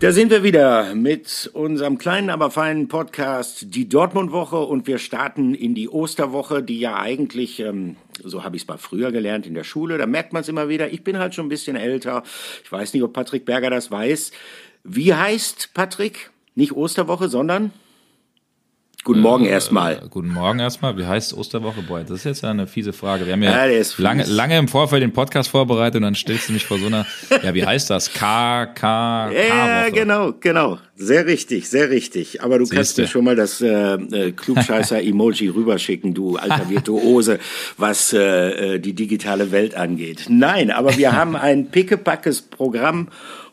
Da sind wir wieder mit unserem kleinen, aber feinen Podcast, die Dortmund-Woche. Und wir starten in die Osterwoche, die ja eigentlich, ähm, so habe ich es mal früher gelernt in der Schule, da merkt man es immer wieder, ich bin halt schon ein bisschen älter. Ich weiß nicht, ob Patrick Berger das weiß. Wie heißt Patrick? Nicht Osterwoche, sondern? Guten Morgen äh, erstmal. Guten Morgen erstmal. Wie heißt Osterwoche? Boy, das ist jetzt eine fiese Frage. Wir haben ja, ja lange, lange im Vorfeld den Podcast vorbereitet und dann stellst du mich vor so einer, ja, wie heißt das? K, K, K. Ja, genau, genau. Sehr richtig, sehr richtig. Aber du Siehste. kannst mir schon mal das äh, äh, Klugscheißer-Emoji rüberschicken, du alter Virtuose, was äh, äh, die digitale Welt angeht. Nein, aber wir haben ein pickepackes Programm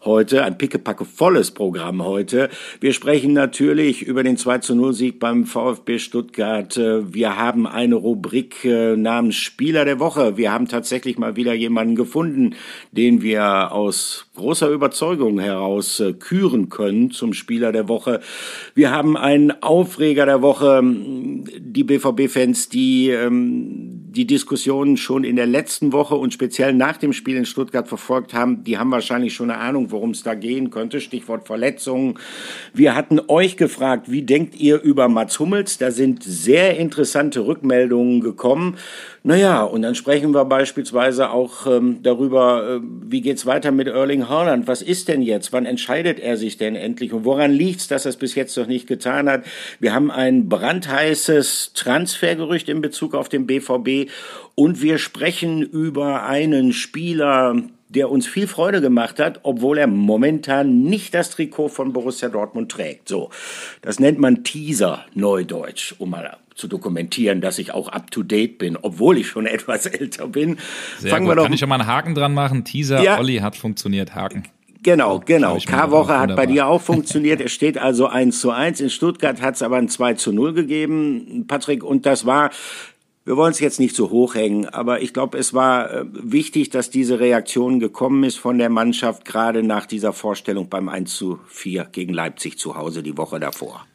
heute, ein pickepacke Programm heute. Wir sprechen natürlich über den 2 zu 0 Sieg beim VfB Stuttgart. Wir haben eine Rubrik äh, namens Spieler der Woche. Wir haben tatsächlich mal wieder jemanden gefunden, den wir aus großer Überzeugung heraus äh, küren können zum Spieler der Woche. Wir haben einen Aufreger der Woche. Die BVB-Fans, die ähm, die Diskussionen schon in der letzten Woche und speziell nach dem Spiel in Stuttgart verfolgt haben, die haben wahrscheinlich schon eine Ahnung, worum es da gehen könnte. Stichwort Verletzungen. Wir hatten euch gefragt, wie denkt ihr über Mats Hummels? Da sind sehr interessante Rückmeldungen gekommen. Naja, und dann sprechen wir beispielsweise auch ähm, darüber, äh, wie geht's weiter mit Erling Haaland? Was ist denn jetzt? Wann entscheidet er sich denn endlich? Und woran liegt's, dass er es bis jetzt noch nicht getan hat? Wir haben ein brandheißes Transfergerücht in Bezug auf den BVB und wir sprechen über einen Spieler, der uns viel Freude gemacht hat, obwohl er momentan nicht das Trikot von Borussia Dortmund trägt. So, das nennt man Teaser Neudeutsch, um mal zu dokumentieren, dass ich auch up to date bin, obwohl ich schon etwas älter bin. Sehr Fangen gut. wir doch. Kann ich schon mal einen Haken dran machen? Teaser, ja. Olli hat funktioniert, Haken. Genau, genau. K-Woche hat bei dir auch funktioniert. Es steht also 1 zu 1. In Stuttgart hat es aber ein 2 zu 0 gegeben, Patrick. Und das war, wir wollen es jetzt nicht so hochhängen, aber ich glaube, es war äh, wichtig, dass diese Reaktion gekommen ist von der Mannschaft, gerade nach dieser Vorstellung beim 1 zu 4 gegen Leipzig zu Hause die Woche davor.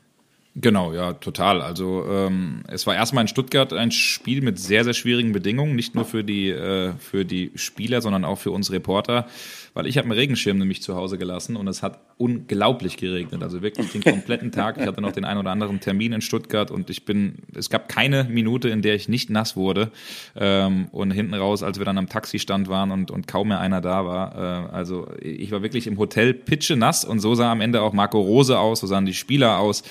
Genau, ja, total. Also ähm, es war erstmal in Stuttgart ein Spiel mit sehr, sehr schwierigen Bedingungen, nicht nur für die, äh, für die Spieler, sondern auch für uns Reporter, weil ich habe einen Regenschirm nämlich zu Hause gelassen und es hat unglaublich geregnet, also wirklich den kompletten Tag. Ich hatte noch den einen oder anderen Termin in Stuttgart und ich bin, es gab keine Minute, in der ich nicht nass wurde ähm, und hinten raus, als wir dann am Taxistand waren und, und kaum mehr einer da war, äh, also ich war wirklich im Hotel pitche nass und so sah am Ende auch Marco Rose aus, so sahen die Spieler aus.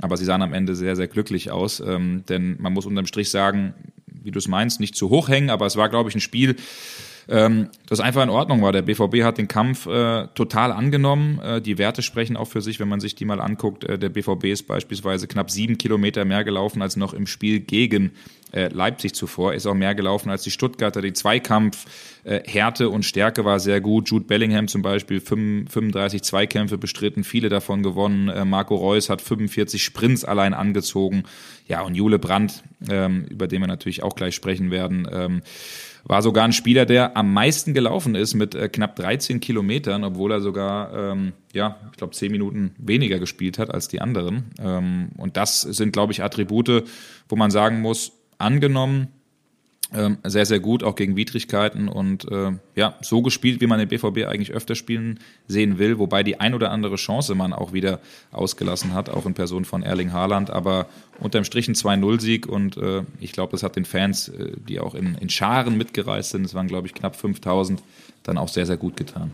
Aber sie sahen am Ende sehr, sehr glücklich aus. Ähm, denn man muss unterm Strich sagen, wie du es meinst, nicht zu hoch hängen, aber es war, glaube ich, ein Spiel, ähm, das einfach in Ordnung war. Der BVB hat den Kampf äh, total angenommen. Äh, die Werte sprechen auch für sich, wenn man sich die mal anguckt. Äh, der BVB ist beispielsweise knapp sieben Kilometer mehr gelaufen als noch im Spiel gegen äh, Leipzig zuvor. Ist auch mehr gelaufen als die Stuttgarter. Die Zweikampf äh, und Stärke war sehr gut. Jude Bellingham zum Beispiel 35 Zweikämpfe bestritten, viele davon gewonnen. Äh, Marco Reus hat 45 Sprints allein angezogen. Ja, und Jule Brandt, ähm, über den wir natürlich auch gleich sprechen werden, ähm, war sogar ein Spieler, der am meisten gelaufen ist mit äh, knapp 13 Kilometern, obwohl er sogar, ähm, ja, ich glaube, 10 Minuten weniger gespielt hat als die anderen. Ähm, und das sind, glaube ich, Attribute, wo man sagen muss, angenommen, ähm, sehr, sehr gut, auch gegen Widrigkeiten und äh, ja, so gespielt, wie man den BVB eigentlich öfter spielen sehen will, wobei die ein oder andere Chance man auch wieder ausgelassen hat, auch in Person von Erling Haaland, aber unterm Strich ein 2-0-Sieg und äh, ich glaube, das hat den Fans, äh, die auch in, in Scharen mitgereist sind, es waren glaube ich knapp 5000, dann auch sehr, sehr gut getan.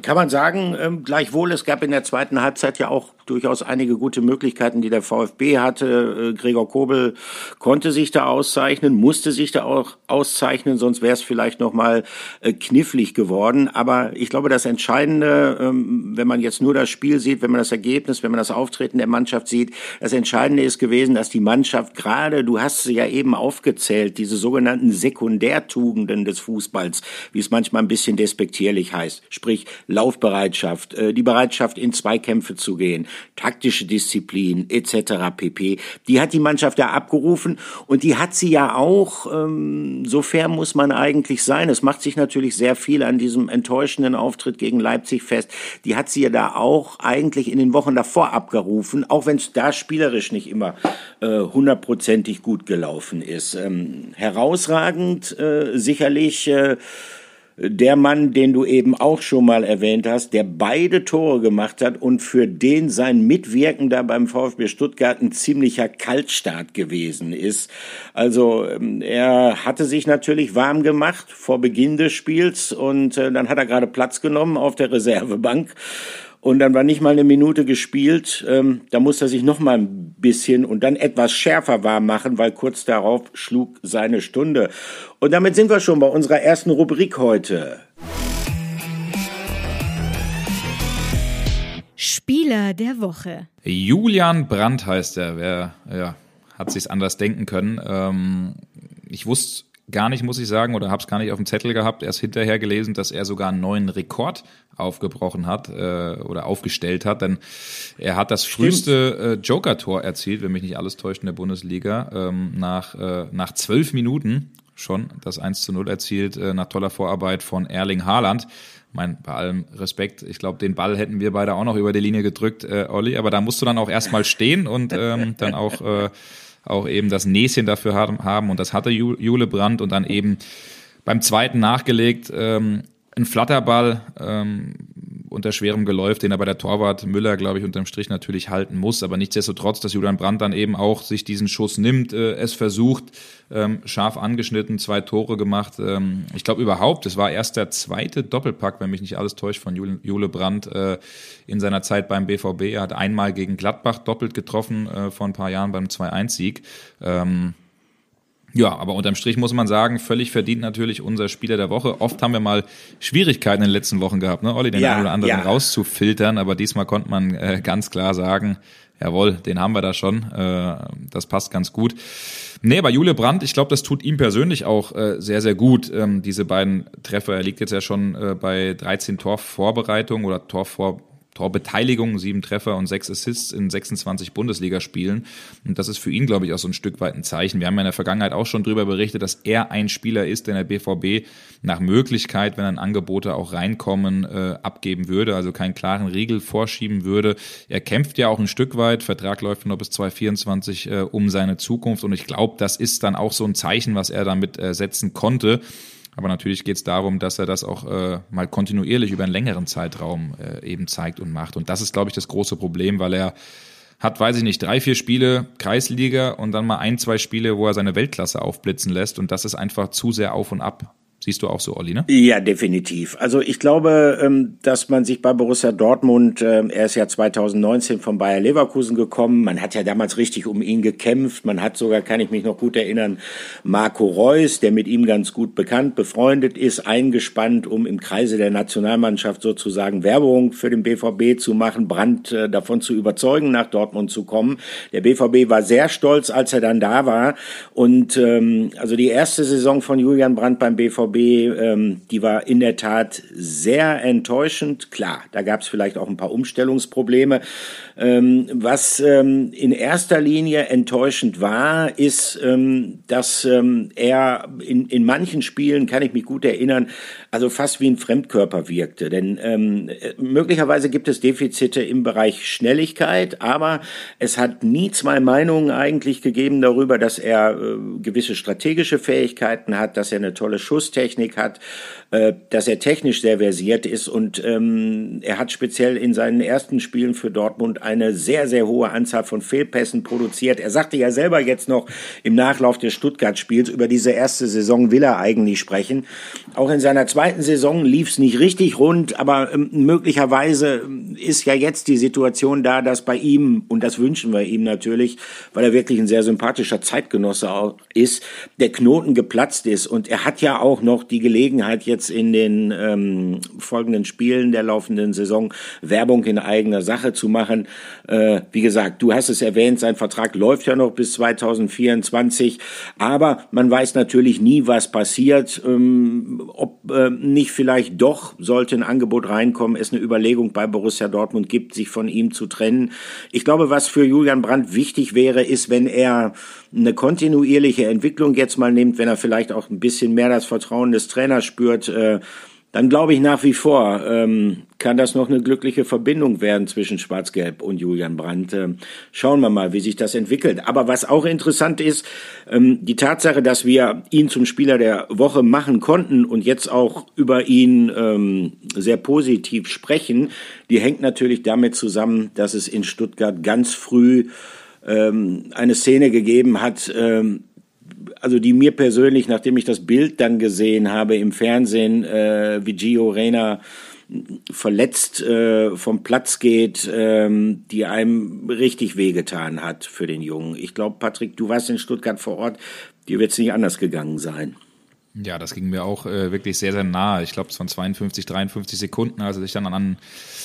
Kann man sagen, ähm, gleichwohl, es gab in der zweiten Halbzeit ja auch durchaus einige gute Möglichkeiten, die der VfB hatte. Äh, Gregor Kobel konnte sich da auszeichnen, musste sich da auch auszeichnen, sonst wäre es vielleicht noch mal äh, knifflig geworden. Aber ich glaube, das Entscheidende, ähm, wenn man jetzt nur das Spiel sieht, wenn man das Ergebnis, wenn man das Auftreten der Mannschaft sieht, das Entscheidende ist gewesen, dass die Mannschaft gerade, du hast sie ja eben aufgezählt, diese sogenannten Sekundärtugenden des Fußballs, wie es manchmal ein bisschen despektierlich heißt, sprich Laufbereitschaft, äh, die Bereitschaft in Zweikämpfe zu gehen, taktische Disziplin etc. pp. Die hat die Mannschaft ja abgerufen und die hat sie ja auch, ähm, so fair muss man eigentlich sein. Es macht sich natürlich sehr viel an diesem enttäuschenden Auftritt gegen Leipzig fest. Die hat sie ja da auch eigentlich in den Wochen davor abgerufen, auch wenn es da spielerisch nicht immer äh, hundertprozentig gut gelaufen ist. Ähm, herausragend äh, sicherlich äh, der Mann, den du eben auch schon mal erwähnt hast, der beide Tore gemacht hat und für den sein Mitwirken da beim VfB Stuttgart ein ziemlicher Kaltstart gewesen ist. Also ähm, er hatte sich natürlich warm gemacht vor Beginn des Spiels und äh, dann hat er gerade Platz genommen auf der Reservebank und dann war nicht mal eine Minute gespielt. Ähm, da musste er sich noch mal ein bisschen und dann etwas schärfer warm machen, weil kurz darauf schlug seine Stunde. Und damit sind wir schon bei unserer ersten Rubrik heute. Spieler der Woche. Julian Brandt heißt er. Wer ja, hat sich's anders denken können. Ähm, ich wusste gar nicht, muss ich sagen, oder habe es gar nicht auf dem Zettel gehabt, erst hinterher gelesen, dass er sogar einen neuen Rekord aufgebrochen hat äh, oder aufgestellt hat, denn er hat das früheste äh, Joker-Tor erzielt, wenn mich nicht alles täuscht in der Bundesliga, ähm, nach, äh, nach zwölf Minuten schon das 1 zu 0 erzielt, äh, nach toller Vorarbeit von Erling Haaland. Mein, bei allem Respekt, ich glaube, den Ball hätten wir beide auch noch über die Linie gedrückt, äh, Olli, aber da musst du dann auch erstmal stehen und ähm, dann auch äh, auch eben das Näschen dafür haben und das hatte Jule Brandt und dann eben beim zweiten nachgelegt, ähm, ein Flatterball ähm, unter schwerem Geläuf, den aber der Torwart Müller, glaube ich, unterm Strich natürlich halten muss. Aber nichtsdestotrotz, dass Julian Brandt dann eben auch sich diesen Schuss nimmt, äh, es versucht, ähm, scharf angeschnitten, zwei Tore gemacht. Ähm, ich glaube überhaupt, es war erst der zweite Doppelpack, wenn mich nicht alles täuscht, von Jule, Jule Brandt äh, in seiner Zeit beim BVB. Er hat einmal gegen Gladbach doppelt getroffen äh, vor ein paar Jahren beim 2-1-Sieg. Ähm, ja, aber unterm Strich muss man sagen, völlig verdient natürlich unser Spieler der Woche. Oft haben wir mal Schwierigkeiten in den letzten Wochen gehabt, ne, Olli, den ja, einen oder anderen ja. rauszufiltern, aber diesmal konnte man äh, ganz klar sagen, jawohl, den haben wir da schon. Äh, das passt ganz gut. Nee, bei Jule Brandt, ich glaube, das tut ihm persönlich auch äh, sehr, sehr gut, ähm, diese beiden Treffer. Er liegt jetzt ja schon äh, bei 13 Torvorbereitungen oder Torvor Torbeteiligung, sieben Treffer und sechs Assists in 26 Bundesligaspielen. Und das ist für ihn, glaube ich, auch so ein Stück weit ein Zeichen. Wir haben ja in der Vergangenheit auch schon darüber berichtet, dass er ein Spieler ist, der in der BVB nach Möglichkeit, wenn dann Angebote auch reinkommen, äh, abgeben würde, also keinen klaren Riegel vorschieben würde. Er kämpft ja auch ein Stück weit, Vertrag läuft noch bis 2024 äh, um seine Zukunft und ich glaube, das ist dann auch so ein Zeichen, was er damit äh, setzen konnte. Aber natürlich geht es darum, dass er das auch äh, mal kontinuierlich über einen längeren Zeitraum äh, eben zeigt und macht. Und das ist, glaube ich, das große Problem, weil er hat, weiß ich nicht, drei, vier Spiele Kreisliga und dann mal ein, zwei Spiele, wo er seine Weltklasse aufblitzen lässt. Und das ist einfach zu sehr auf und ab. Siehst du auch so, Olli, ne? Ja, definitiv. Also ich glaube, ähm, dass man sich bei Borussia Dortmund, ähm, er ist ja 2019 von Bayer Leverkusen gekommen, man hat ja damals richtig um ihn gekämpft, man hat sogar, kann ich mich noch gut erinnern, Marco Reus, der mit ihm ganz gut bekannt, befreundet ist, eingespannt, um im Kreise der Nationalmannschaft sozusagen Werbung für den BVB zu machen, Brand äh, davon zu überzeugen, nach Dortmund zu kommen. Der BVB war sehr stolz, als er dann da war und ähm, also die erste Saison von Julian Brandt beim BVB BVB, ähm, die war in der Tat sehr enttäuschend. Klar, da gab es vielleicht auch ein paar Umstellungsprobleme. Ähm, was ähm, in erster Linie enttäuschend war, ist, ähm, dass ähm, er in, in manchen Spielen, kann ich mich gut erinnern, also fast wie ein Fremdkörper wirkte. Denn ähm, möglicherweise gibt es Defizite im Bereich Schnelligkeit, aber es hat nie zwei Meinungen eigentlich gegeben darüber, dass er äh, gewisse strategische Fähigkeiten hat, dass er eine tolle Schusstechnik hat, äh, dass er technisch sehr versiert ist und ähm, er hat speziell in seinen ersten Spielen für Dortmund eine sehr, sehr hohe Anzahl von Fehlpässen produziert. Er sagte ja selber jetzt noch im Nachlauf des Stuttgart-Spiels, über diese erste Saison will er eigentlich sprechen. Auch in seiner zweiten Saison lief es nicht richtig rund, aber ähm, möglicherweise ist ja jetzt die Situation da, dass bei ihm, und das wünschen wir ihm natürlich, weil er wirklich ein sehr sympathischer Zeitgenosse ist, der Knoten geplatzt ist. Und er hat ja auch noch die Gelegenheit, jetzt in den ähm, folgenden Spielen der laufenden Saison Werbung in eigener Sache zu machen. Äh, wie gesagt, du hast es erwähnt, sein Vertrag läuft ja noch bis 2024, aber man weiß natürlich nie, was passiert, ähm, ob äh, nicht vielleicht doch sollte ein Angebot reinkommen, es eine Überlegung bei Borussia Dortmund gibt, sich von ihm zu trennen. Ich glaube, was für Julian Brandt wichtig wäre, ist, wenn er eine kontinuierliche Entwicklung jetzt mal nimmt, wenn er vielleicht auch ein bisschen mehr das Vertrauen des Trainers spürt, äh, dann glaube ich nach wie vor, ähm, kann das noch eine glückliche Verbindung werden zwischen Schwarz-Gelb und Julian Brandt. Ähm, schauen wir mal, wie sich das entwickelt. Aber was auch interessant ist, ähm, die Tatsache, dass wir ihn zum Spieler der Woche machen konnten und jetzt auch über ihn ähm, sehr positiv sprechen, die hängt natürlich damit zusammen, dass es in Stuttgart ganz früh ähm, eine Szene gegeben hat, ähm, also die mir persönlich, nachdem ich das Bild dann gesehen habe im Fernsehen, äh, wie Gio Reyna verletzt äh, vom Platz geht, ähm, die einem richtig wehgetan hat für den Jungen. Ich glaube, Patrick, du warst in Stuttgart vor Ort, dir wird es nicht anders gegangen sein. Ja, das ging mir auch äh, wirklich sehr, sehr nahe. Ich glaube, es waren 52, 53 Sekunden, als er sich dann an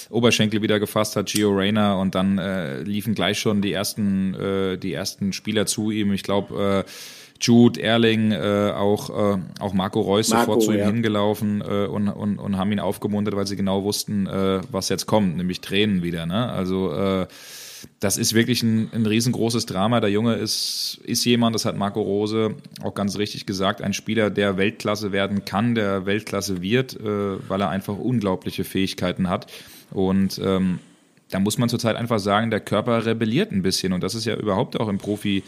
Oberschenkel wieder gefasst hat, Gio Reyna, und dann äh, liefen gleich schon die ersten, äh, die ersten Spieler zu ihm. Ich glaube, äh, Jude, Erling, äh, auch, äh, auch Marco Reus Marco, sofort zu ihm ja. hingelaufen äh, und, und, und haben ihn aufgemuntert, weil sie genau wussten, äh, was jetzt kommt, nämlich Tränen wieder. Ne? Also äh, das ist wirklich ein, ein riesengroßes Drama. Der Junge ist, ist jemand, das hat Marco Rose auch ganz richtig gesagt, ein Spieler, der Weltklasse werden kann, der Weltklasse wird, äh, weil er einfach unglaubliche Fähigkeiten hat. Und ähm, da muss man zurzeit einfach sagen, der Körper rebelliert ein bisschen. Und das ist ja überhaupt auch im Profi-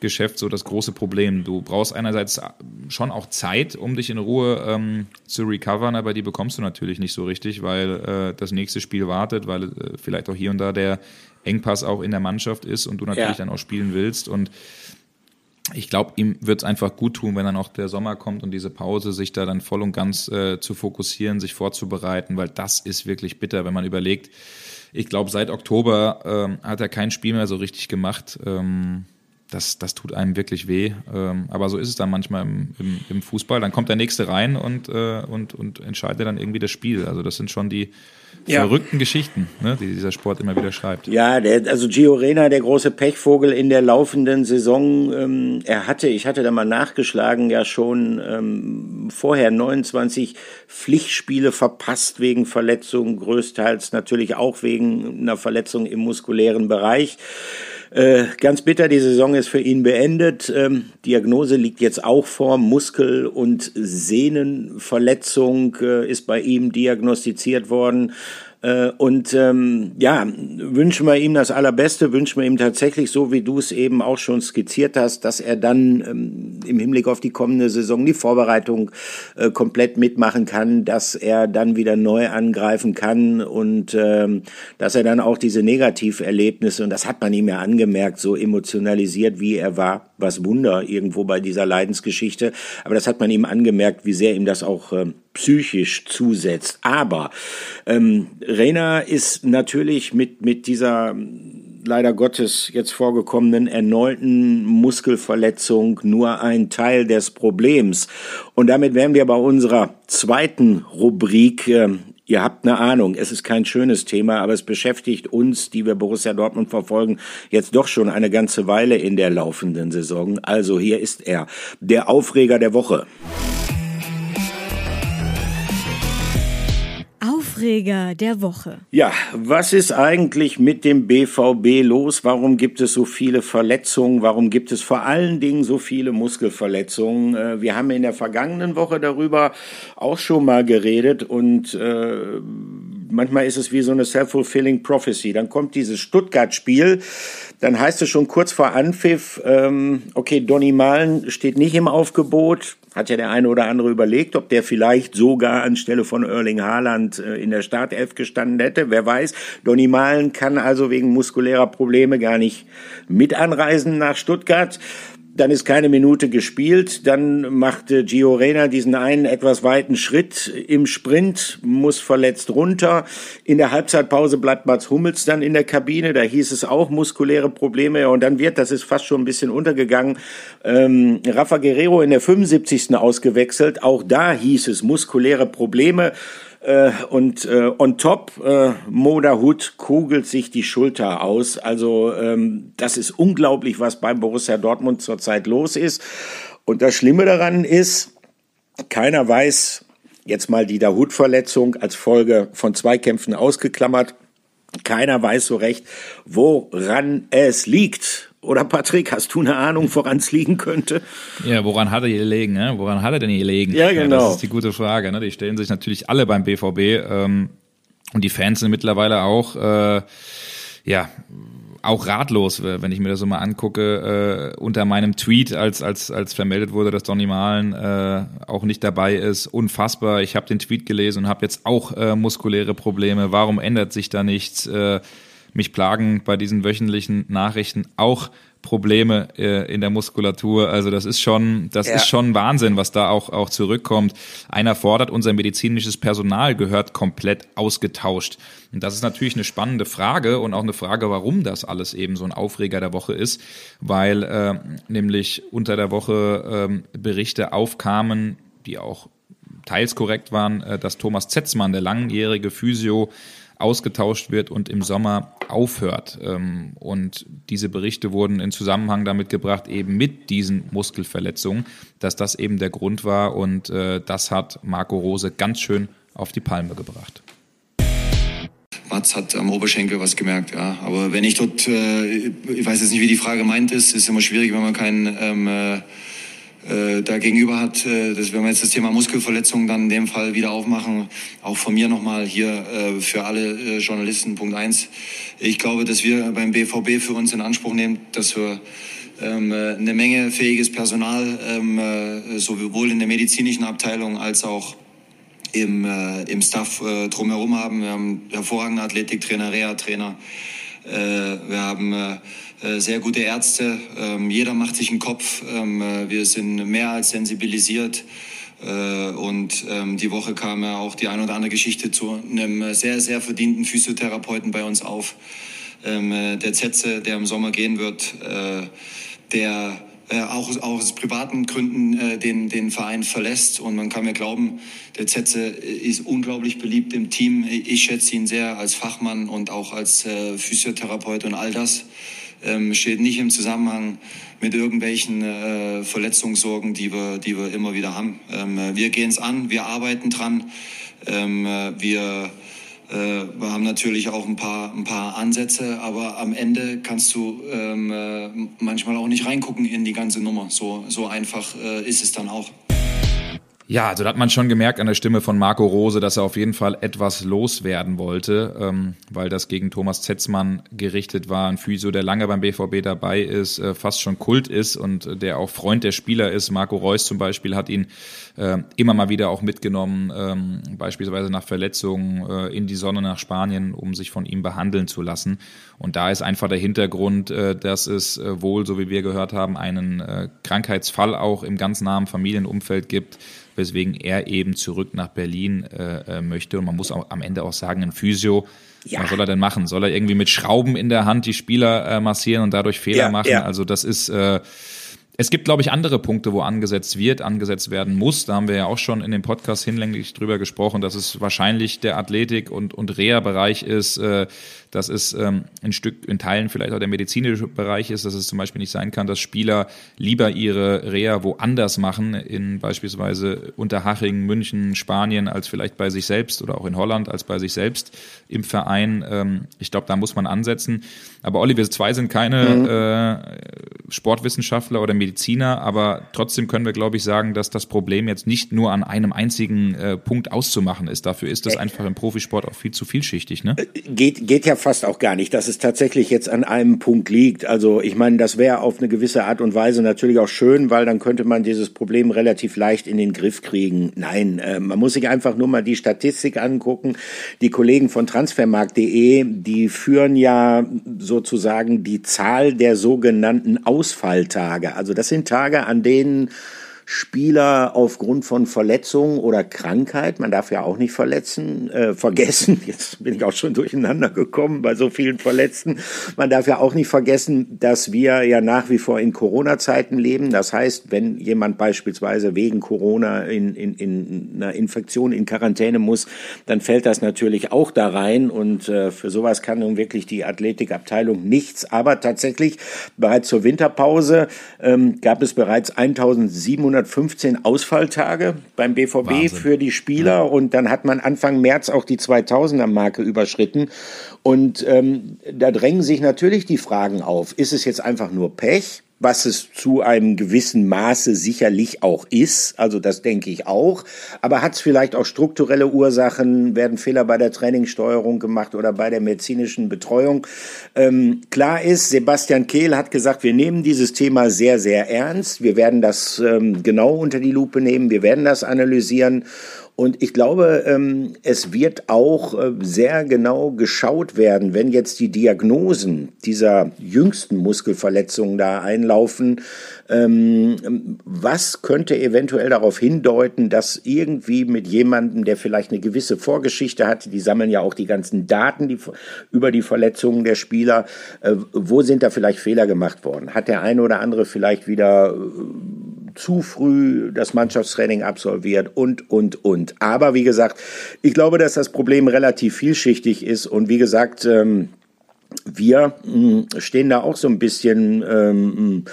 Geschäft so das große Problem. Du brauchst einerseits schon auch Zeit, um dich in Ruhe ähm, zu recovern, aber die bekommst du natürlich nicht so richtig, weil äh, das nächste Spiel wartet, weil äh, vielleicht auch hier und da der Engpass auch in der Mannschaft ist und du natürlich ja. dann auch spielen willst. Und ich glaube, ihm wird es einfach gut tun, wenn dann auch der Sommer kommt und diese Pause, sich da dann voll und ganz äh, zu fokussieren, sich vorzubereiten, weil das ist wirklich bitter, wenn man überlegt. Ich glaube, seit Oktober ähm, hat er kein Spiel mehr so richtig gemacht. Ähm, das, das tut einem wirklich weh. Ähm, aber so ist es dann manchmal im, im, im Fußball. Dann kommt der Nächste rein und, äh, und, und entscheidet dann irgendwie das Spiel. Also das sind schon die ja. verrückten Geschichten, ne, die dieser Sport immer wieder schreibt. Ja, der, also Gio Reyna, der große Pechvogel in der laufenden Saison, ähm, er hatte, ich hatte da mal nachgeschlagen, ja schon ähm, vorher 29 Pflichtspiele verpasst wegen Verletzungen, größtenteils natürlich auch wegen einer Verletzung im muskulären Bereich. Äh, ganz bitter, die Saison ist für ihn beendet. Ähm, Diagnose liegt jetzt auch vor. Muskel- und Sehnenverletzung äh, ist bei ihm diagnostiziert worden. Äh, und ähm, ja, wünschen wir ihm das Allerbeste, wünschen wir ihm tatsächlich, so wie du es eben auch schon skizziert hast, dass er dann ähm, im Hinblick auf die kommende Saison die Vorbereitung äh, komplett mitmachen kann, dass er dann wieder neu angreifen kann und ähm, dass er dann auch diese Negativerlebnisse, und das hat man ihm ja angemerkt, so emotionalisiert wie er war, was Wunder irgendwo bei dieser Leidensgeschichte, aber das hat man ihm angemerkt, wie sehr ihm das auch äh, psychisch zusetzt. Aber ähm, Reina ist natürlich mit, mit dieser leider Gottes jetzt vorgekommenen erneuten Muskelverletzung nur ein Teil des Problems. Und damit wären wir bei unserer zweiten Rubrik. Ähm, ihr habt eine Ahnung, es ist kein schönes Thema, aber es beschäftigt uns, die wir Borussia Dortmund verfolgen, jetzt doch schon eine ganze Weile in der laufenden Saison. Also hier ist er, der Aufreger der Woche. Aufreger der Woche. Ja, was ist eigentlich mit dem BVB los? Warum gibt es so viele Verletzungen? Warum gibt es vor allen Dingen so viele Muskelverletzungen? Äh, wir haben in der vergangenen Woche darüber auch schon mal geredet und äh, manchmal ist es wie so eine self-fulfilling prophecy. Dann kommt dieses Stuttgart-Spiel, dann heißt es schon kurz vor Anpfiff, ähm, okay, Donny Malen steht nicht im Aufgebot, hat ja der eine oder andere überlegt, ob der vielleicht sogar anstelle von Erling Haaland äh, in der Startelf gestanden hätte. Wer weiß. Donny Malen kann also wegen muskulärer Probleme gar nicht mit anreisen nach Stuttgart. Dann ist keine Minute gespielt. Dann machte Gio Reyna diesen einen etwas weiten Schritt im Sprint, muss verletzt runter. In der Halbzeitpause bleibt Mats Hummels dann in der Kabine. Da hieß es auch muskuläre Probleme. Und dann wird, das ist fast schon ein bisschen untergegangen, ähm, Rafa Guerrero in der 75. ausgewechselt. Auch da hieß es muskuläre Probleme. Äh, und äh, on top, äh, Moda Hut kugelt sich die Schulter aus. Also ähm, das ist unglaublich, was beim Borussia Dortmund zurzeit los ist. Und das Schlimme daran ist, keiner weiß, jetzt mal die Dahut-Verletzung als Folge von Zweikämpfen ausgeklammert, keiner weiß so recht, woran es liegt. Oder Patrick, hast du eine Ahnung, woran es liegen könnte? Ja, woran hat er gelegen? Ne? Woran hat er denn gelegen? Ja, genau. Ja, das ist die gute Frage. Ne? Die stellen sich natürlich alle beim BVB. Ähm, und die Fans sind mittlerweile auch, äh, ja, auch ratlos, wenn ich mir das so mal angucke, äh, unter meinem Tweet, als, als, als vermeldet wurde, dass Donny Malen äh, auch nicht dabei ist. Unfassbar. Ich habe den Tweet gelesen und habe jetzt auch äh, muskuläre Probleme. Warum ändert sich da nichts? Äh, mich plagen bei diesen wöchentlichen Nachrichten auch Probleme äh, in der Muskulatur. Also das ist schon, das ja. ist schon Wahnsinn, was da auch, auch zurückkommt. Einer fordert, unser medizinisches Personal gehört komplett ausgetauscht. Und das ist natürlich eine spannende Frage und auch eine Frage, warum das alles eben so ein Aufreger der Woche ist, weil äh, nämlich unter der Woche äh, Berichte aufkamen, die auch teils korrekt waren, äh, dass Thomas Zetzmann, der langjährige Physio, ausgetauscht wird und im Sommer aufhört. Ähm, und diese Berichte wurden in Zusammenhang damit gebracht, eben mit diesen Muskelverletzungen, dass das eben der Grund war. Und äh, das hat Marco Rose ganz schön auf die Palme gebracht. Mats hat am Oberschenkel was gemerkt, ja. Aber wenn ich dort, äh, ich weiß jetzt nicht, wie die Frage meint ist, ist immer schwierig, wenn man keinen ähm, äh, da gegenüber hat, äh, dass wenn wir jetzt das Thema Muskelverletzung dann in dem Fall wieder aufmachen, auch von mir nochmal hier äh, für alle äh, Journalisten Punkt eins. Ich glaube, dass wir beim BVB für uns in Anspruch nehmen, dass wir ähm, äh, eine Menge fähiges Personal ähm, äh, sowohl in der medizinischen Abteilung als auch im, äh, im Staff äh, drumherum haben. Wir haben hervorragende Athletiktrainer, Reha-Trainer. Äh, wir haben äh, sehr gute Ärzte. Ähm, jeder macht sich einen Kopf. Ähm, äh, wir sind mehr als sensibilisiert. Äh, und ähm, die Woche kam ja auch die ein oder andere Geschichte zu einem sehr, sehr verdienten Physiotherapeuten bei uns auf. der Zetze, der im Sommer gehen wird, der auch, auch aus privaten Gründen äh, den, den Verein verlässt. Und man kann mir glauben, der Zetze ist unglaublich beliebt im Team. Ich schätze ihn sehr als Fachmann und auch als äh, Physiotherapeut und all das ähm, steht nicht im Zusammenhang mit irgendwelchen äh, Verletzungssorgen, die wir, die wir immer wieder haben. Ähm, wir gehen es an, wir arbeiten dran, ähm, wir äh, wir haben natürlich auch ein paar, ein paar Ansätze, aber am Ende kannst du ähm, äh, manchmal auch nicht reingucken in die ganze Nummer. So, so einfach äh, ist es dann auch. Ja, also da hat man schon gemerkt an der Stimme von Marco Rose, dass er auf jeden Fall etwas loswerden wollte, ähm, weil das gegen Thomas Zetzmann gerichtet war. Ein Physio, der lange beim BVB dabei ist, äh, fast schon Kult ist und der auch Freund der Spieler ist. Marco Reus zum Beispiel hat ihn äh, immer mal wieder auch mitgenommen, ähm, beispielsweise nach Verletzungen äh, in die Sonne nach Spanien, um sich von ihm behandeln zu lassen. Und da ist einfach der Hintergrund, äh, dass es äh, wohl, so wie wir gehört haben, einen äh, Krankheitsfall auch im ganz nahen Familienumfeld gibt weswegen er eben zurück nach Berlin möchte. Und man muss auch am Ende auch sagen, ein Physio, ja. was soll er denn machen? Soll er irgendwie mit Schrauben in der Hand die Spieler massieren und dadurch Fehler ja, machen? Ja. Also das ist es gibt, glaube ich, andere Punkte, wo angesetzt wird, angesetzt werden muss. Da haben wir ja auch schon in dem Podcast hinlänglich drüber gesprochen, dass es wahrscheinlich der Athletik- und, und Reha-Bereich ist, äh, dass es ähm, ein Stück in Teilen vielleicht auch der medizinische Bereich ist, dass es zum Beispiel nicht sein kann, dass Spieler lieber ihre Reha woanders machen, in beispielsweise Unterhaching, München, Spanien, als vielleicht bei sich selbst oder auch in Holland als bei sich selbst im Verein. Ähm, ich glaube, da muss man ansetzen. Aber Olli, wir zwei sind keine mhm. äh, Sportwissenschaftler oder Mediziner, aber trotzdem können wir, glaube ich, sagen, dass das Problem jetzt nicht nur an einem einzigen äh, Punkt auszumachen ist. Dafür ist das einfach im Profisport auch viel zu vielschichtig. Ne? Geht, geht ja fast auch gar nicht, dass es tatsächlich jetzt an einem Punkt liegt. Also ich meine, das wäre auf eine gewisse Art und Weise natürlich auch schön, weil dann könnte man dieses Problem relativ leicht in den Griff kriegen. Nein, äh, man muss sich einfach nur mal die Statistik angucken. Die Kollegen von transfermarkt.de, die führen ja sozusagen die Zahl der sogenannten Ausfalltage. Also das sind Tage, an denen Spieler aufgrund von Verletzung oder Krankheit, man darf ja auch nicht verletzen, äh, vergessen, jetzt bin ich auch schon durcheinander gekommen bei so vielen Verletzten, man darf ja auch nicht vergessen, dass wir ja nach wie vor in Corona-Zeiten leben. Das heißt, wenn jemand beispielsweise wegen Corona in, in, in einer Infektion in Quarantäne muss, dann fällt das natürlich auch da rein und äh, für sowas kann nun wirklich die Athletikabteilung nichts. Aber tatsächlich bereits zur Winterpause ähm, gab es bereits 1700 215 Ausfalltage beim BVB Wahnsinn. für die Spieler ja. und dann hat man Anfang März auch die 2000er Marke überschritten und ähm, da drängen sich natürlich die Fragen auf, ist es jetzt einfach nur Pech? Was es zu einem gewissen Maße sicherlich auch ist. Also das denke ich auch. Aber hat es vielleicht auch strukturelle Ursachen? Werden Fehler bei der Trainingssteuerung gemacht oder bei der medizinischen Betreuung? Ähm, klar ist, Sebastian Kehl hat gesagt, wir nehmen dieses Thema sehr, sehr ernst. Wir werden das ähm, genau unter die Lupe nehmen. Wir werden das analysieren. Und ich glaube, ähm, es wird auch äh, sehr genau geschaut werden, wenn jetzt die Diagnosen dieser jüngsten Muskelverletzungen da einlaufen, ähm, was könnte eventuell darauf hindeuten, dass irgendwie mit jemandem, der vielleicht eine gewisse Vorgeschichte hat, die sammeln ja auch die ganzen Daten die, über die Verletzungen der Spieler, äh, wo sind da vielleicht Fehler gemacht worden? Hat der eine oder andere vielleicht wieder zu früh das Mannschaftstraining absolviert und, und, und. Aber wie gesagt, ich glaube, dass das Problem relativ vielschichtig ist und wie gesagt, ähm, wir hm, stehen da auch so ein bisschen ähm,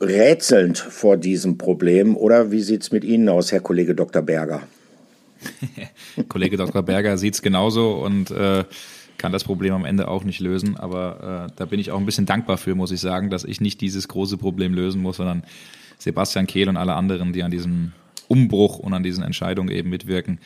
rätselnd vor diesem Problem. Oder wie sieht es mit Ihnen aus, Herr Kollege Dr. Berger? Kollege Dr. Berger sieht es genauso und äh, kann das Problem am Ende auch nicht lösen. Aber äh, da bin ich auch ein bisschen dankbar für, muss ich sagen, dass ich nicht dieses große Problem lösen muss, sondern Sebastian Kehl und alle anderen, die an diesem Umbruch und an diesen Entscheidungen eben mitwirken,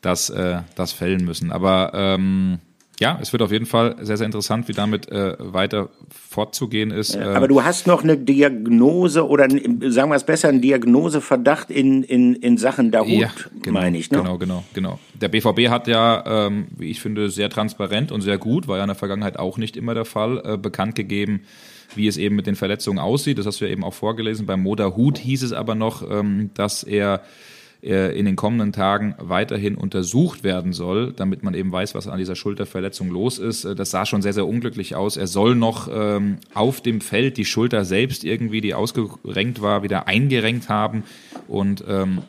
das, äh, das fällen müssen. Aber ähm, ja, es wird auf jeden Fall sehr, sehr interessant, wie damit äh, weiter fortzugehen ist. Ja, aber du hast noch eine Diagnose oder sagen wir es besser, einen Diagnoseverdacht in, in, in Sachen Dahut, ja, genau, meine ich. Ne? Genau, genau, genau. Der BVB hat ja, ähm, wie ich finde, sehr transparent und sehr gut, war ja in der Vergangenheit auch nicht immer der Fall, äh, bekannt gegeben, wie es eben mit den Verletzungen aussieht. Das hast du ja eben auch vorgelesen. Beim Moda Hut hieß es aber noch, ähm, dass er in den kommenden Tagen weiterhin untersucht werden soll, damit man eben weiß, was an dieser Schulterverletzung los ist. Äh, das sah schon sehr, sehr unglücklich aus. Er soll noch ähm, auf dem Feld die Schulter selbst irgendwie, die ausgerenkt war, wieder eingerenkt haben und ähm,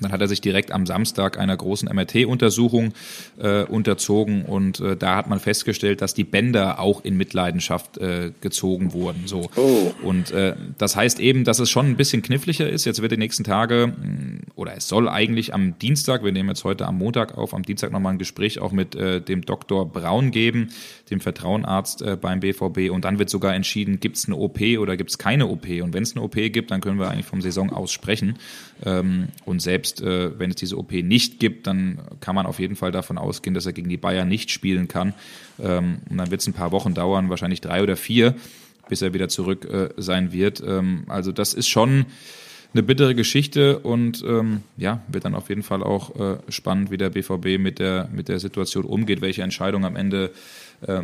dann hat er sich direkt am Samstag einer großen MRT-Untersuchung äh, unterzogen und äh, da hat man festgestellt, dass die Bänder auch in Mitleidenschaft äh, gezogen wurden. So. Oh. Und äh, das heißt eben, dass es schon ein bisschen kniffliger ist. Jetzt wird die nächsten Tage, mm, oder es soll eigentlich am Dienstag, wir nehmen jetzt heute am Montag auf, am Dienstag nochmal ein Gespräch auch mit äh, dem Dr. Braun geben, dem Vertrauenarzt äh, beim BVB. Und dann wird sogar entschieden, gibt es eine OP oder gibt es keine OP. Und wenn es eine OP gibt, dann können wir eigentlich vom Saison aus sprechen. Ähm, und selbst äh, wenn es diese OP nicht gibt, dann kann man auf jeden Fall davon ausgehen, dass er gegen die Bayern nicht spielen kann. Ähm, und dann wird es ein paar Wochen dauern, wahrscheinlich drei oder vier, bis er wieder zurück äh, sein wird. Ähm, also das ist schon eine bittere Geschichte und ähm, ja, wird dann auf jeden Fall auch äh, spannend, wie der BVB mit der, mit der Situation umgeht, welche Entscheidung am Ende äh,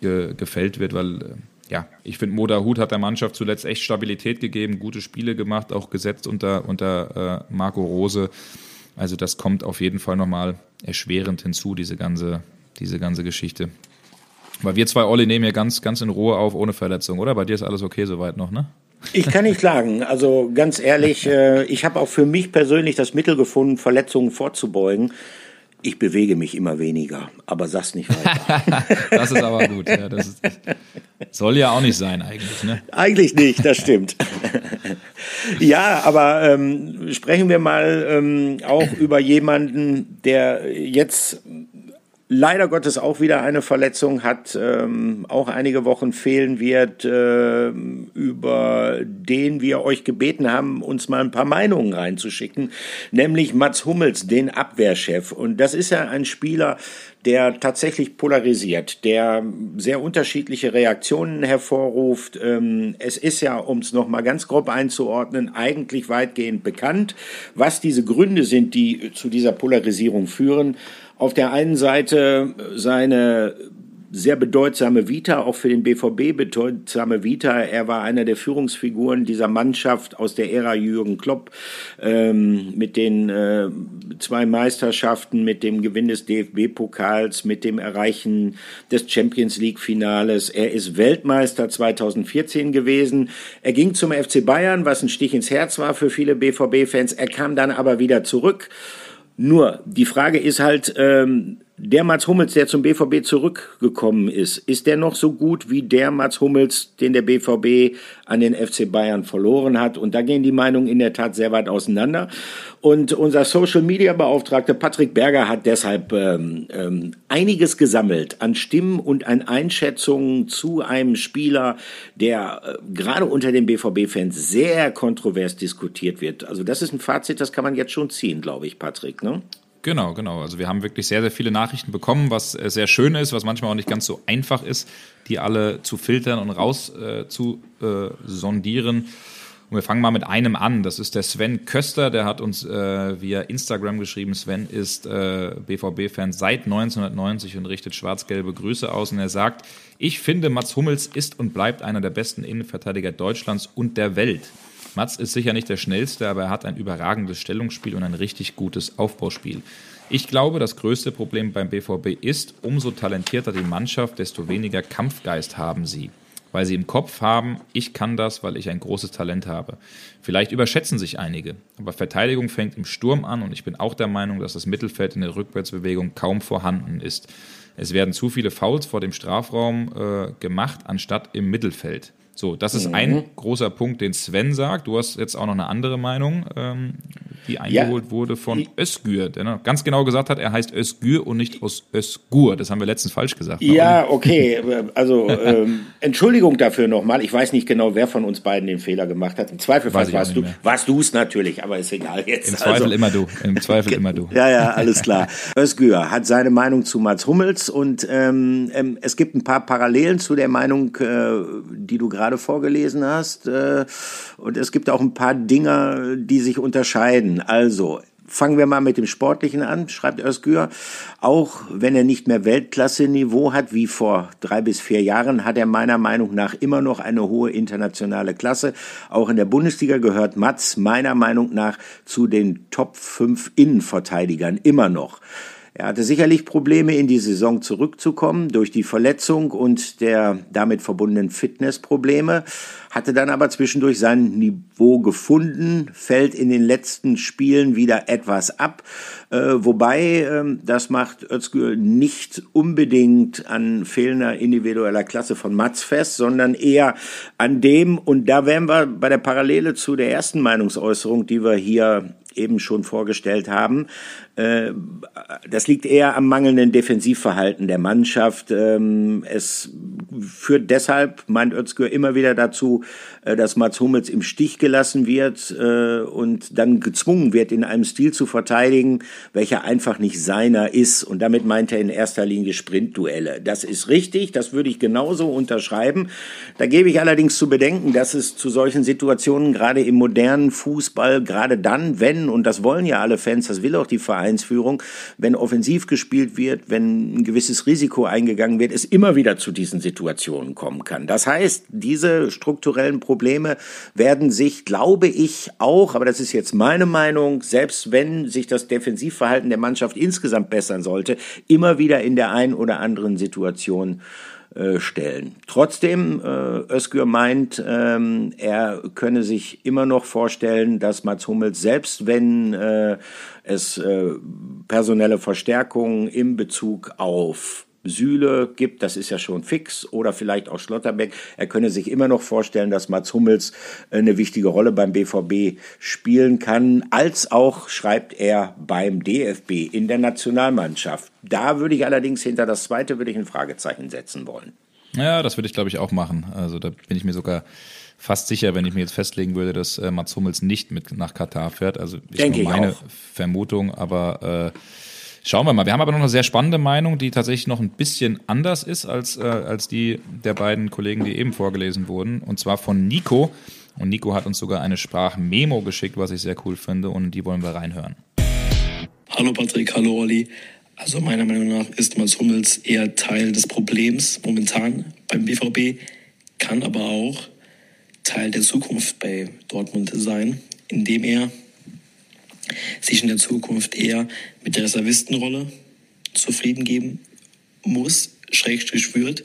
ge gefällt wird, weil äh, ja, ich finde, Moda Hut hat der Mannschaft zuletzt echt Stabilität gegeben, gute Spiele gemacht, auch gesetzt unter, unter äh, Marco Rose. Also das kommt auf jeden Fall nochmal erschwerend hinzu, diese ganze, diese ganze Geschichte. Weil wir zwei, Olli, nehmen hier ganz, ganz in Ruhe auf, ohne Verletzung, oder? Bei dir ist alles okay soweit noch, ne? Ich kann nicht klagen. Also ganz ehrlich, äh, ich habe auch für mich persönlich das Mittel gefunden, Verletzungen vorzubeugen. Ich bewege mich immer weniger, aber sag's nicht weiter. das ist aber gut. Ja, das ist, soll ja auch nicht sein eigentlich. Ne? Eigentlich nicht, das stimmt. ja, aber ähm, sprechen wir mal ähm, auch über jemanden, der jetzt leider Gottes auch wieder eine Verletzung hat, ähm, auch einige Wochen fehlen wird, äh, über den wir euch gebeten haben, uns mal ein paar Meinungen reinzuschicken, nämlich Mats Hummels, den Abwehrchef. Und das ist ja ein Spieler, der tatsächlich polarisiert, der sehr unterschiedliche Reaktionen hervorruft. Ähm, es ist ja, um es nochmal ganz grob einzuordnen, eigentlich weitgehend bekannt, was diese Gründe sind, die zu dieser Polarisierung führen auf der einen Seite seine sehr bedeutsame Vita, auch für den BVB bedeutsame Vita. Er war einer der Führungsfiguren dieser Mannschaft aus der Ära Jürgen Klopp ähm, mit den äh, zwei Meisterschaften, mit dem Gewinn des DFB-Pokals, mit dem Erreichen des Champions League-Finales. Er ist Weltmeister 2014 gewesen. Er ging zum FC Bayern, was ein Stich ins Herz war für viele BVB-Fans. Er kam dann aber wieder zurück nur die Frage ist halt, ähm, der Mats Hummels, der zum BVB zurückgekommen ist, ist der noch so gut wie der Mats Hummels, den der BVB an den FC Bayern verloren hat? Und da gehen die Meinungen in der Tat sehr weit auseinander. Und unser Social Media Beauftragter Patrick Berger hat deshalb ähm, ähm, einiges gesammelt an Stimmen und an Einschätzungen zu einem Spieler, der äh, gerade unter den BVB-Fans sehr kontrovers diskutiert wird. Also das ist ein Fazit, das kann man jetzt schon ziehen, glaube ich, Patrick. Ne? Genau, genau. Also wir haben wirklich sehr, sehr viele Nachrichten bekommen, was äh, sehr schön ist, was manchmal auch nicht ganz so einfach ist, die alle zu filtern und raus äh, zu äh, sondieren. Und wir fangen mal mit einem an. Das ist der Sven Köster, der hat uns äh, via Instagram geschrieben. Sven ist äh, BVB-Fan seit 1990 und richtet schwarz-gelbe Grüße aus. Und er sagt, ich finde, Mats Hummels ist und bleibt einer der besten Innenverteidiger Deutschlands und der Welt. Mats ist sicher nicht der schnellste, aber er hat ein überragendes Stellungsspiel und ein richtig gutes Aufbauspiel. Ich glaube, das größte Problem beim BVB ist, umso talentierter die Mannschaft, desto weniger Kampfgeist haben sie. Weil sie im Kopf haben, ich kann das, weil ich ein großes Talent habe. Vielleicht überschätzen sich einige, aber Verteidigung fängt im Sturm an und ich bin auch der Meinung, dass das Mittelfeld in der Rückwärtsbewegung kaum vorhanden ist. Es werden zu viele Fouls vor dem Strafraum äh, gemacht, anstatt im Mittelfeld. So, das ist mhm. ein großer Punkt, den Sven sagt. Du hast jetzt auch noch eine andere Meinung, ähm, die eingeholt ja. wurde von Özgür, der ganz genau gesagt hat, er heißt Özgür und nicht aus Özgur. Das haben wir letztens falsch gesagt. Ja, okay. Also ähm, Entschuldigung dafür nochmal. Ich weiß nicht genau, wer von uns beiden den Fehler gemacht hat. Im Zweifelsfall warst du, warst du es natürlich, aber ist egal jetzt. Im Zweifel also, immer du. Im Zweifel immer du. Ja, ja, alles klar. Özgür hat seine Meinung zu Mats Hummels und ähm, ähm, es gibt ein paar Parallelen zu der Meinung, äh, die du gerade gerade vorgelesen hast. Äh, und es gibt auch ein paar Dinge, die sich unterscheiden. Also, Fangen wir mal mit dem Sportlichen an, schreibt Özgür. Auch wenn er nicht mehr Weltklasse-Niveau hat, wie vor drei bis vier Jahren, hat er meiner Meinung nach immer noch eine hohe internationale Klasse. Auch in der Bundesliga gehört Mats meiner Meinung nach zu den Top 5 Innenverteidigern immer noch. Er hatte sicherlich Probleme, in die Saison zurückzukommen durch die Verletzung und der damit verbundenen Fitnessprobleme, hatte dann aber zwischendurch sein Niveau gefunden, fällt in den letzten Spielen wieder etwas ab, äh, wobei äh, das macht Özgür nicht unbedingt an fehlender individueller Klasse von Mats fest, sondern eher an dem, und da wären wir bei der Parallele zu der ersten Meinungsäußerung, die wir hier eben schon vorgestellt haben. Äh, das liegt eher am mangelnden Defensivverhalten der Mannschaft. Ähm, es führt deshalb, meint Özgür, immer wieder dazu, äh, dass Mats Hummels im Stich gelassen wird äh, und dann gezwungen wird, in einem Stil zu verteidigen, welcher einfach nicht seiner ist. Und damit meint er in erster Linie Sprintduelle. Das ist richtig, das würde ich genauso unterschreiben. Da gebe ich allerdings zu bedenken, dass es zu solchen Situationen gerade im modernen Fußball, gerade dann, wenn, und das wollen ja alle Fans, das will auch die Vereinsführung, wenn offensiv gespielt wird, wenn ein gewisses Risiko eingegangen wird, es immer wieder zu diesen Situationen kommen kann. Das heißt, diese strukturellen Probleme werden sich, glaube ich, auch, aber das ist jetzt meine Meinung, selbst wenn sich das Defensivverhalten der Mannschaft insgesamt bessern sollte, immer wieder in der einen oder anderen Situation äh, stellen. Trotzdem, äh, Özgür meint, ähm, er könne sich immer noch vorstellen, dass Mats Hummels, selbst wenn äh, es äh, personelle Verstärkungen in Bezug auf Sühle gibt, das ist ja schon fix, oder vielleicht auch Schlotterbeck. Er könne sich immer noch vorstellen, dass Mats Hummels äh, eine wichtige Rolle beim BVB spielen kann, als auch, schreibt er, beim DFB in der Nationalmannschaft. Da würde ich allerdings hinter das zweite würde ich ein Fragezeichen setzen wollen. Ja, das würde ich glaube ich auch machen. Also da bin ich mir sogar fast sicher, wenn ich mir jetzt festlegen würde, dass äh, Mats Hummels nicht mit nach Katar fährt. Also ist Denke nur meine Vermutung, aber äh, Schauen wir mal. Wir haben aber noch eine sehr spannende Meinung, die tatsächlich noch ein bisschen anders ist als, äh, als die der beiden Kollegen, die eben vorgelesen wurden. Und zwar von Nico. Und Nico hat uns sogar eine Sprachmemo geschickt, was ich sehr cool finde. Und die wollen wir reinhören. Hallo Patrick, hallo Olli. Also meiner Meinung nach ist Mats Hummels eher Teil des Problems momentan beim BVB, kann aber auch Teil der Zukunft bei Dortmund sein, indem er sich in der Zukunft eher mit der Reservistenrolle zufrieden geben muss, schrägstrich wird,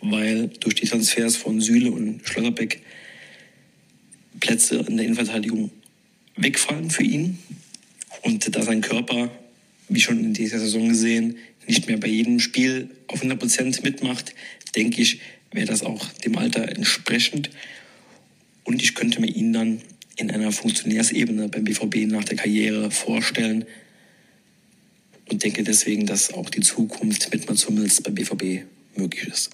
weil durch die Transfers von Süle und Schlotterbeck Plätze in der Innenverteidigung wegfallen für ihn und da sein Körper wie schon in dieser Saison gesehen, nicht mehr bei jedem Spiel auf 100 Prozent mitmacht, denke ich, wäre das auch dem Alter entsprechend. Und ich könnte mir ihn dann in einer Funktionärsebene beim BVB nach der Karriere vorstellen und denke deswegen, dass auch die Zukunft mit Mats Hummels beim BVB möglich ist.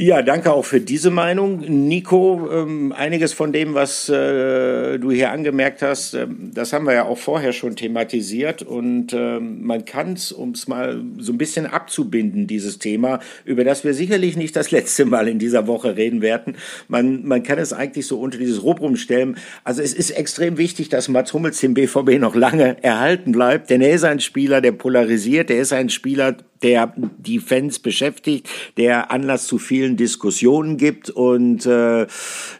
Ja, danke auch für diese Meinung. Nico, ähm, einiges von dem, was äh, du hier angemerkt hast, äh, das haben wir ja auch vorher schon thematisiert. Und äh, man kann es, um es mal so ein bisschen abzubinden, dieses Thema, über das wir sicherlich nicht das letzte Mal in dieser Woche reden werden. Man, man kann es eigentlich so unter dieses Rubrum stellen. Also es ist extrem wichtig, dass Mats Hummels dem BVB noch lange erhalten bleibt, denn er ist ein Spieler, der polarisiert, er ist ein Spieler, der die Fans beschäftigt, der Anlass zu vielen Diskussionen gibt und äh,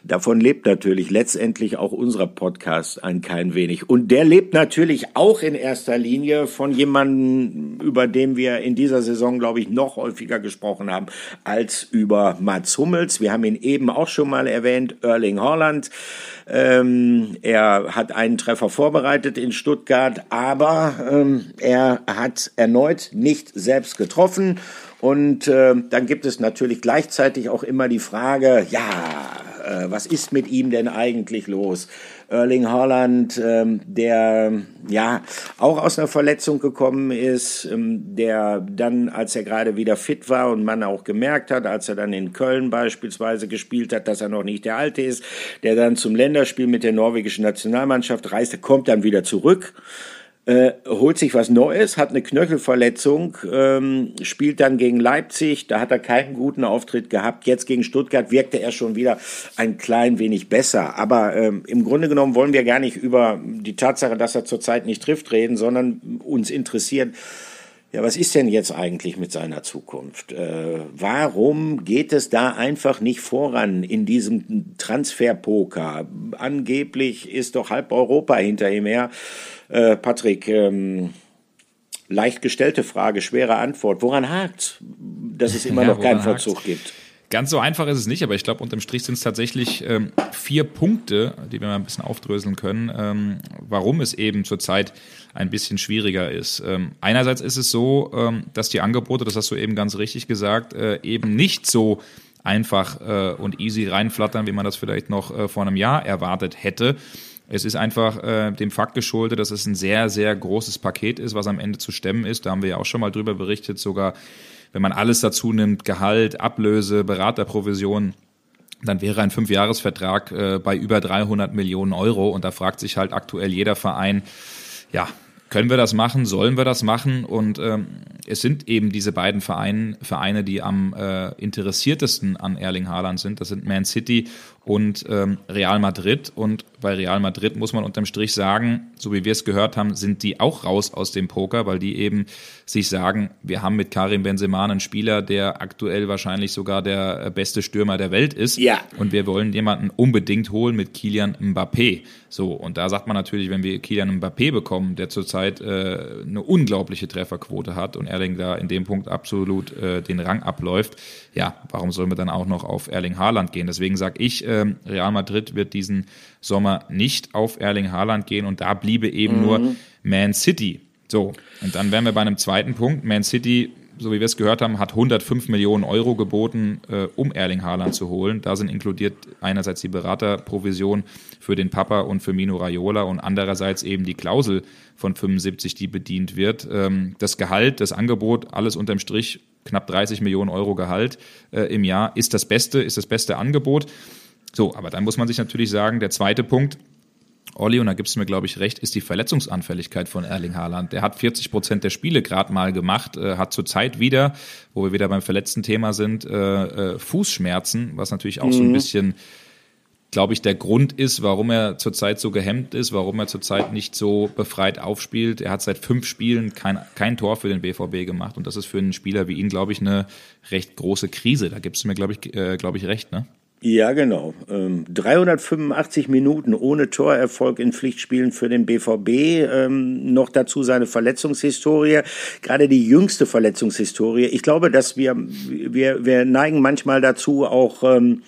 davon lebt natürlich letztendlich auch unser Podcast ein klein wenig. Und der lebt natürlich auch in erster Linie von jemandem, über den wir in dieser Saison, glaube ich, noch häufiger gesprochen haben, als über Mats Hummels. Wir haben ihn eben auch schon mal erwähnt, Erling Haaland. Ähm, er hat einen Treffer vorbereitet in Stuttgart, aber ähm, er hat erneut nicht selbst getroffen. Und äh, dann gibt es natürlich gleichzeitig auch immer die Frage, ja, äh, was ist mit ihm denn eigentlich los? Erling Haaland, ähm, der ja auch aus einer Verletzung gekommen ist, ähm, der dann, als er gerade wieder fit war und man auch gemerkt hat, als er dann in Köln beispielsweise gespielt hat, dass er noch nicht der Alte ist, der dann zum Länderspiel mit der norwegischen Nationalmannschaft reiste, kommt dann wieder zurück äh, holt sich was Neues, hat eine Knöchelverletzung, ähm, spielt dann gegen Leipzig, da hat er keinen guten Auftritt gehabt. Jetzt gegen Stuttgart wirkte er schon wieder ein klein wenig besser. Aber ähm, im Grunde genommen wollen wir gar nicht über die Tatsache, dass er zurzeit nicht trifft, reden, sondern uns interessiert, ja, was ist denn jetzt eigentlich mit seiner Zukunft? Äh, warum geht es da einfach nicht voran in diesem Transferpoker? Angeblich ist doch halb Europa hinter ihm her. Äh, Patrick, ähm, leicht gestellte Frage, schwere Antwort. Woran hakt, dass es immer ja, noch keinen Vollzug gibt? Ganz so einfach ist es nicht, aber ich glaube, unterm Strich sind es tatsächlich ähm, vier Punkte, die wir mal ein bisschen aufdröseln können, ähm, warum es eben zurzeit ein bisschen schwieriger ist. Ähm, einerseits ist es so, ähm, dass die Angebote, das hast du eben ganz richtig gesagt, äh, eben nicht so einfach äh, und easy reinflattern, wie man das vielleicht noch äh, vor einem Jahr erwartet hätte. Es ist einfach äh, dem Fakt geschuldet, dass es ein sehr, sehr großes Paket ist, was am Ende zu stemmen ist. Da haben wir ja auch schon mal drüber berichtet, sogar wenn man alles dazu nimmt, Gehalt, Ablöse, Beraterprovision, dann wäre ein Fünfjahresvertrag äh, bei über 300 Millionen Euro. Und da fragt sich halt aktuell jeder Verein, ja, können wir das machen? Sollen wir das machen? Und ähm, es sind eben diese beiden Vereine, Vereine die am äh, interessiertesten an Erling Haaland sind. Das sind Man City und ähm, Real Madrid. Und bei Real Madrid muss man unterm Strich sagen, so wie wir es gehört haben, sind die auch raus aus dem Poker, weil die eben sich sagen, wir haben mit Karim Benzema einen Spieler, der aktuell wahrscheinlich sogar der äh, beste Stürmer der Welt ist. Ja. Und wir wollen jemanden unbedingt holen mit Kilian Mbappé. So, und da sagt man natürlich, wenn wir Kilian Mbappé bekommen, der zurzeit äh, eine unglaubliche Trefferquote hat und Erling da in dem Punkt absolut äh, den Rang abläuft, ja, warum sollen wir dann auch noch auf Erling Haaland gehen? Deswegen sage ich, äh, Real Madrid wird diesen Sommer nicht auf Erling Haaland gehen und da bliebe eben mhm. nur Man City. So, und dann wären wir bei einem zweiten Punkt. Man City, so wie wir es gehört haben, hat 105 Millionen Euro geboten, äh, um Erling Haaland zu holen. Da sind inkludiert einerseits die Beraterprovision für den Papa und für Mino Raiola und andererseits eben die Klausel von 75, die bedient wird. Ähm, das Gehalt, das Angebot, alles unterm Strich knapp 30 Millionen Euro Gehalt äh, im Jahr ist das beste, ist das beste Angebot. So, aber dann muss man sich natürlich sagen, der zweite Punkt, Olli, und da gibst du mir, glaube ich, recht, ist die Verletzungsanfälligkeit von Erling Haaland. Der hat 40 Prozent der Spiele gerade mal gemacht, äh, hat zurzeit wieder, wo wir wieder beim verletzten Thema sind, äh, äh, Fußschmerzen, was natürlich auch mhm. so ein mhm. bisschen, glaube ich, der Grund ist, warum er zurzeit so gehemmt ist, warum er zurzeit nicht so befreit aufspielt. Er hat seit fünf Spielen kein, kein Tor für den BVB gemacht und das ist für einen Spieler wie ihn, glaube ich, eine recht große Krise. Da gibst du mir, glaube ich, äh, glaube ich, recht, ne? Ja, genau. 385 ähm, Minuten ohne Torerfolg in Pflichtspielen für den BVB. Ähm, noch dazu seine Verletzungshistorie, gerade die jüngste Verletzungshistorie. Ich glaube, dass wir, wir, wir neigen manchmal dazu, auch ähm,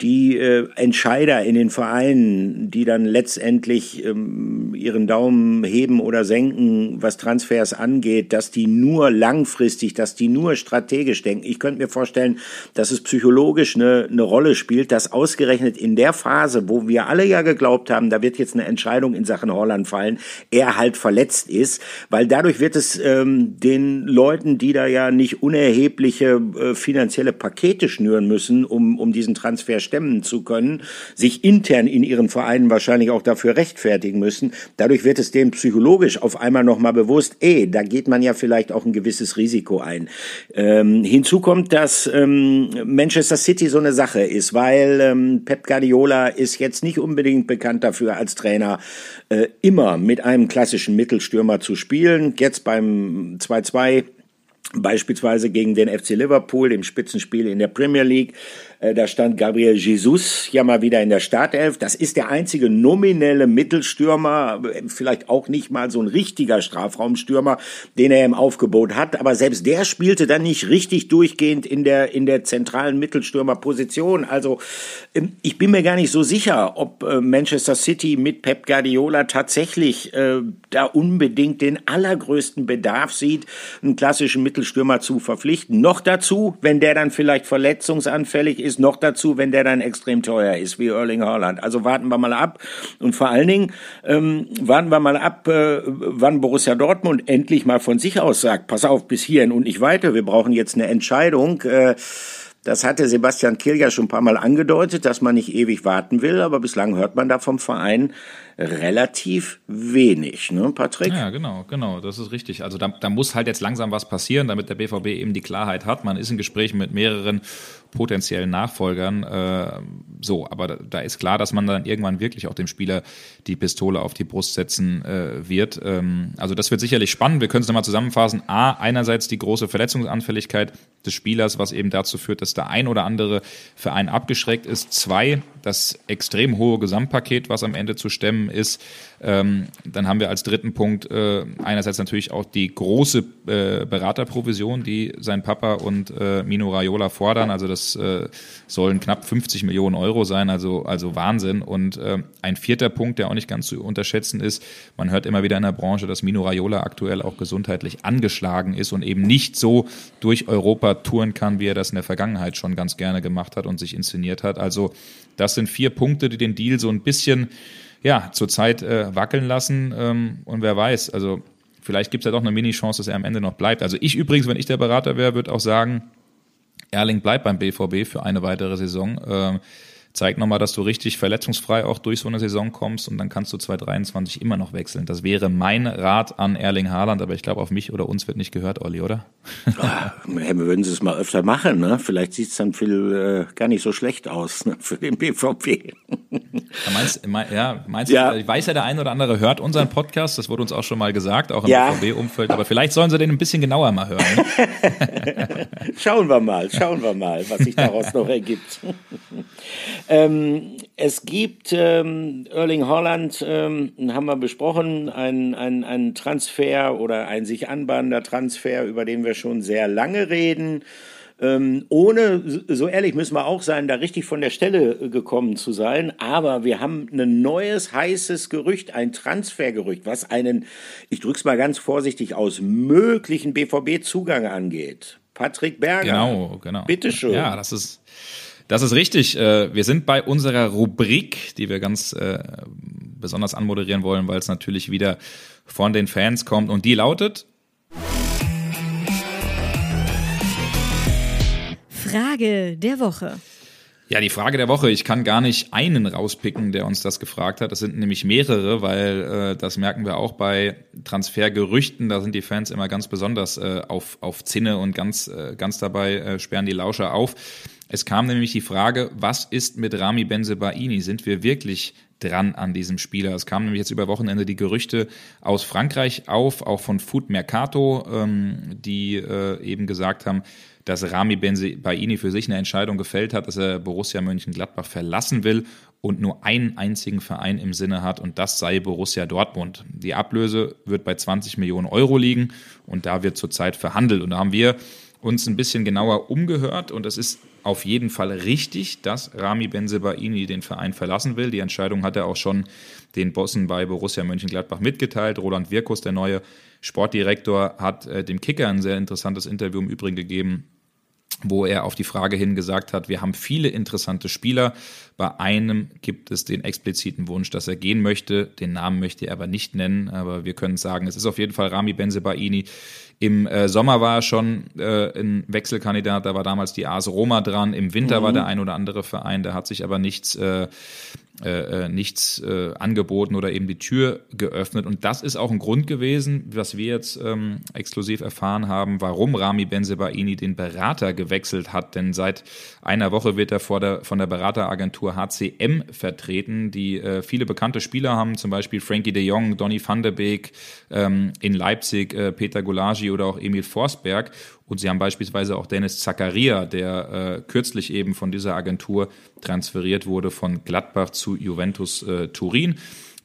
die äh, Entscheider in den Vereinen, die dann letztendlich ähm, ihren Daumen heben oder senken, was Transfers angeht, dass die nur langfristig, dass die nur strategisch denken. Ich könnte mir vorstellen, dass es psychologisch eine, eine Rolle spielt, dass ausgerechnet in der Phase, wo wir alle ja geglaubt haben, da wird jetzt eine Entscheidung in Sachen Holland fallen, er halt verletzt ist, weil dadurch wird es ähm, den Leuten, die da ja nicht unerhebliche äh, finanzielle Pakete schnüren müssen, um, um diesen Transfer stemmen zu können, sich intern in ihren Vereinen wahrscheinlich auch dafür rechtfertigen müssen. Dadurch wird es denen psychologisch auf einmal nochmal bewusst, eh, da geht man ja vielleicht auch ein gewisses Risiko ein. Ähm, hinzu kommt, dass ähm, Manchester City so eine Sache ist, weil ähm, Pep Guardiola ist jetzt nicht unbedingt bekannt dafür als Trainer, äh, immer mit einem klassischen Mittelstürmer zu spielen. Jetzt beim 2-2 beispielsweise gegen den FC Liverpool im Spitzenspiel in der Premier League da stand Gabriel Jesus ja mal wieder in der Startelf. Das ist der einzige nominelle Mittelstürmer, vielleicht auch nicht mal so ein richtiger Strafraumstürmer, den er im Aufgebot hat. Aber selbst der spielte dann nicht richtig durchgehend in der, in der zentralen Mittelstürmerposition. Also ähm, ich bin mir gar nicht so sicher, ob äh, Manchester City mit Pep Guardiola tatsächlich äh, da unbedingt den allergrößten Bedarf sieht, einen klassischen Mittelstürmer zu verpflichten. Noch dazu, wenn der dann vielleicht verletzungsanfällig ist, ist noch dazu, wenn der dann extrem teuer ist, wie Erling Haaland. Also warten wir mal ab. Und vor allen Dingen ähm, warten wir mal ab, äh, wann Borussia Dortmund endlich mal von sich aus sagt, pass auf, bis hierhin und nicht weiter. Wir brauchen jetzt eine Entscheidung. Äh, das hatte Sebastian Kiel ja schon ein paar Mal angedeutet, dass man nicht ewig warten will, aber bislang hört man da vom Verein relativ wenig, ne, Patrick? Ja, genau, genau, das ist richtig. Also da, da muss halt jetzt langsam was passieren, damit der BVB eben die Klarheit hat. Man ist in Gesprächen mit mehreren potenziellen Nachfolgern. Äh, so, aber da, da, ist klar, dass man dann irgendwann wirklich auch dem Spieler die Pistole auf die Brust setzen äh, wird. Ähm, also das wird sicherlich spannend. Wir können es nochmal zusammenfassen. A, einerseits die große Verletzungsanfälligkeit des Spielers, was eben dazu führt, dass der ein oder andere Verein abgeschreckt ist. Zwei, das extrem hohe Gesamtpaket, was am Ende zu stemmen ist. Ähm, dann haben wir als dritten Punkt äh, einerseits natürlich auch die große äh, Beraterprovision, die sein Papa und äh, Mino Raiola fordern. Also das äh, sollen knapp 50 Millionen Euro sein, also, also Wahnsinn. Und äh, ein vierter Punkt, der auch nicht ganz zu unterschätzen ist, man hört immer wieder in der Branche, dass Mino Raiola aktuell auch gesundheitlich angeschlagen ist und eben nicht so durch Europa touren kann, wie er das in der Vergangenheit schon ganz gerne gemacht hat und sich inszeniert hat. Also das sind vier Punkte, die den Deal so ein bisschen ja, zurzeit äh, wackeln lassen. Ähm, und wer weiß, also vielleicht gibt es ja doch eine Mini-Chance, dass er am Ende noch bleibt. Also ich übrigens, wenn ich der Berater wäre, würde auch sagen, Erling bleibt beim BVB für eine weitere Saison. Ähm, zeigt nochmal, dass du richtig verletzungsfrei auch durch so eine Saison kommst und dann kannst du 2023 immer noch wechseln. Das wäre mein Rat an Erling Haaland, aber ich glaube, auf mich oder uns wird nicht gehört, Olli, oder? Ja, wir würden es mal öfter machen. Ne? Vielleicht sieht es dann viel, äh, gar nicht so schlecht aus ne? für den BVB. Ja, meinst, mein, ja, meinst ja. du, ich weiß ja, der eine oder andere hört unseren Podcast, das wurde uns auch schon mal gesagt, auch im ja. BVB-Umfeld, aber vielleicht sollen sie den ein bisschen genauer mal hören. Ne? schauen wir mal, schauen wir mal, was sich daraus noch ergibt. Ähm, es gibt ähm, Erling Holland, ähm, haben wir besprochen, ein, ein, ein Transfer oder ein sich anbahnender Transfer, über den wir schon sehr lange reden. Ähm, ohne, so ehrlich müssen wir auch sein, da richtig von der Stelle gekommen zu sein. Aber wir haben ein neues, heißes Gerücht, ein Transfergerücht, was einen, ich drück's mal ganz vorsichtig aus, möglichen BVB-Zugang angeht. Patrick Berger. Genau, genau. Bitteschön. Ja, das ist, das ist richtig. Äh, wir sind bei unserer Rubrik, die wir ganz äh, besonders anmoderieren wollen, weil es natürlich wieder von den Fans kommt. Und die lautet. Frage der Woche. Ja, die Frage der Woche. Ich kann gar nicht einen rauspicken, der uns das gefragt hat. Das sind nämlich mehrere, weil äh, das merken wir auch bei Transfergerüchten. Da sind die Fans immer ganz besonders äh, auf, auf Zinne und ganz, äh, ganz dabei äh, sperren die Lauscher auf. Es kam nämlich die Frage, was ist mit Rami Benzebaini? Sind wir wirklich dran an diesem Spieler? Es kamen nämlich jetzt über Wochenende die Gerüchte aus Frankreich auf, auch von Food Mercato, ähm, die äh, eben gesagt haben, dass Rami Benzebaini für sich eine Entscheidung gefällt hat, dass er Borussia Mönchengladbach verlassen will und nur einen einzigen Verein im Sinne hat und das sei Borussia Dortmund. Die Ablöse wird bei 20 Millionen Euro liegen und da wird zurzeit verhandelt und da haben wir uns ein bisschen genauer umgehört und es ist auf jeden Fall richtig, dass Rami Benzebaini den Verein verlassen will. Die Entscheidung hat er auch schon den Bossen bei Borussia Mönchengladbach mitgeteilt. Roland Wirkus, der neue Sportdirektor, hat äh, dem Kicker ein sehr interessantes Interview im Übrigen gegeben, wo er auf die Frage hin gesagt hat, wir haben viele interessante Spieler. Bei einem gibt es den expliziten Wunsch, dass er gehen möchte. Den Namen möchte er aber nicht nennen, aber wir können sagen, es ist auf jeden Fall Rami Benzebaini. Im äh, Sommer war er schon äh, ein Wechselkandidat, da war damals die AS Roma dran. Im Winter mhm. war der ein oder andere Verein, da hat sich aber nichts äh, äh, äh, nichts äh, angeboten oder eben die Tür geöffnet. Und das ist auch ein Grund gewesen, was wir jetzt ähm, exklusiv erfahren haben, warum Rami Benzebaini den Berater gewechselt hat. Denn seit einer Woche wird er der, von der Berateragentur HCM vertreten, die äh, viele bekannte Spieler haben, zum Beispiel Frankie de Jong, Donny van der Beek, ähm, in Leipzig äh, Peter Gulagi oder auch Emil Forsberg. Und sie haben beispielsweise auch Dennis Zakaria, der äh, kürzlich eben von dieser Agentur transferiert wurde von Gladbach zu Juventus äh, Turin.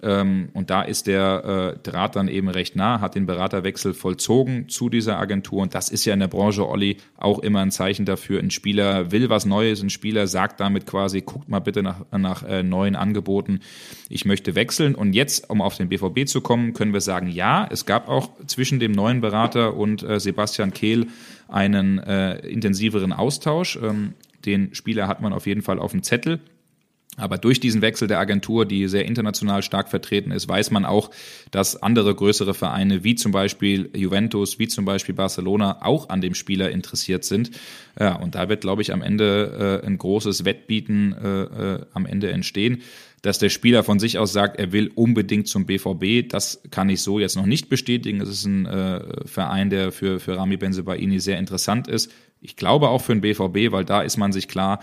Ähm, und da ist der äh, Draht dann eben recht nah, hat den Beraterwechsel vollzogen zu dieser Agentur. Und das ist ja in der Branche, Olli, auch immer ein Zeichen dafür. Ein Spieler will was Neues, ein Spieler sagt damit quasi, guckt mal bitte nach, nach äh, neuen Angeboten. Ich möchte wechseln. Und jetzt, um auf den BVB zu kommen, können wir sagen, ja, es gab auch zwischen dem neuen Berater und äh, Sebastian Kehl einen äh, intensiveren Austausch. Ähm, den Spieler hat man auf jeden Fall auf dem Zettel. Aber durch diesen Wechsel der Agentur, die sehr international stark vertreten ist, weiß man auch, dass andere größere Vereine wie zum Beispiel Juventus, wie zum Beispiel Barcelona auch an dem Spieler interessiert sind. Ja, und da wird, glaube ich, am Ende äh, ein großes Wettbieten äh, äh, am Ende entstehen. Dass der Spieler von sich aus sagt, er will unbedingt zum BVB, das kann ich so jetzt noch nicht bestätigen. Es ist ein äh, Verein, der für, für Rami Benzebaini sehr interessant ist. Ich glaube auch für den BVB, weil da ist man sich klar,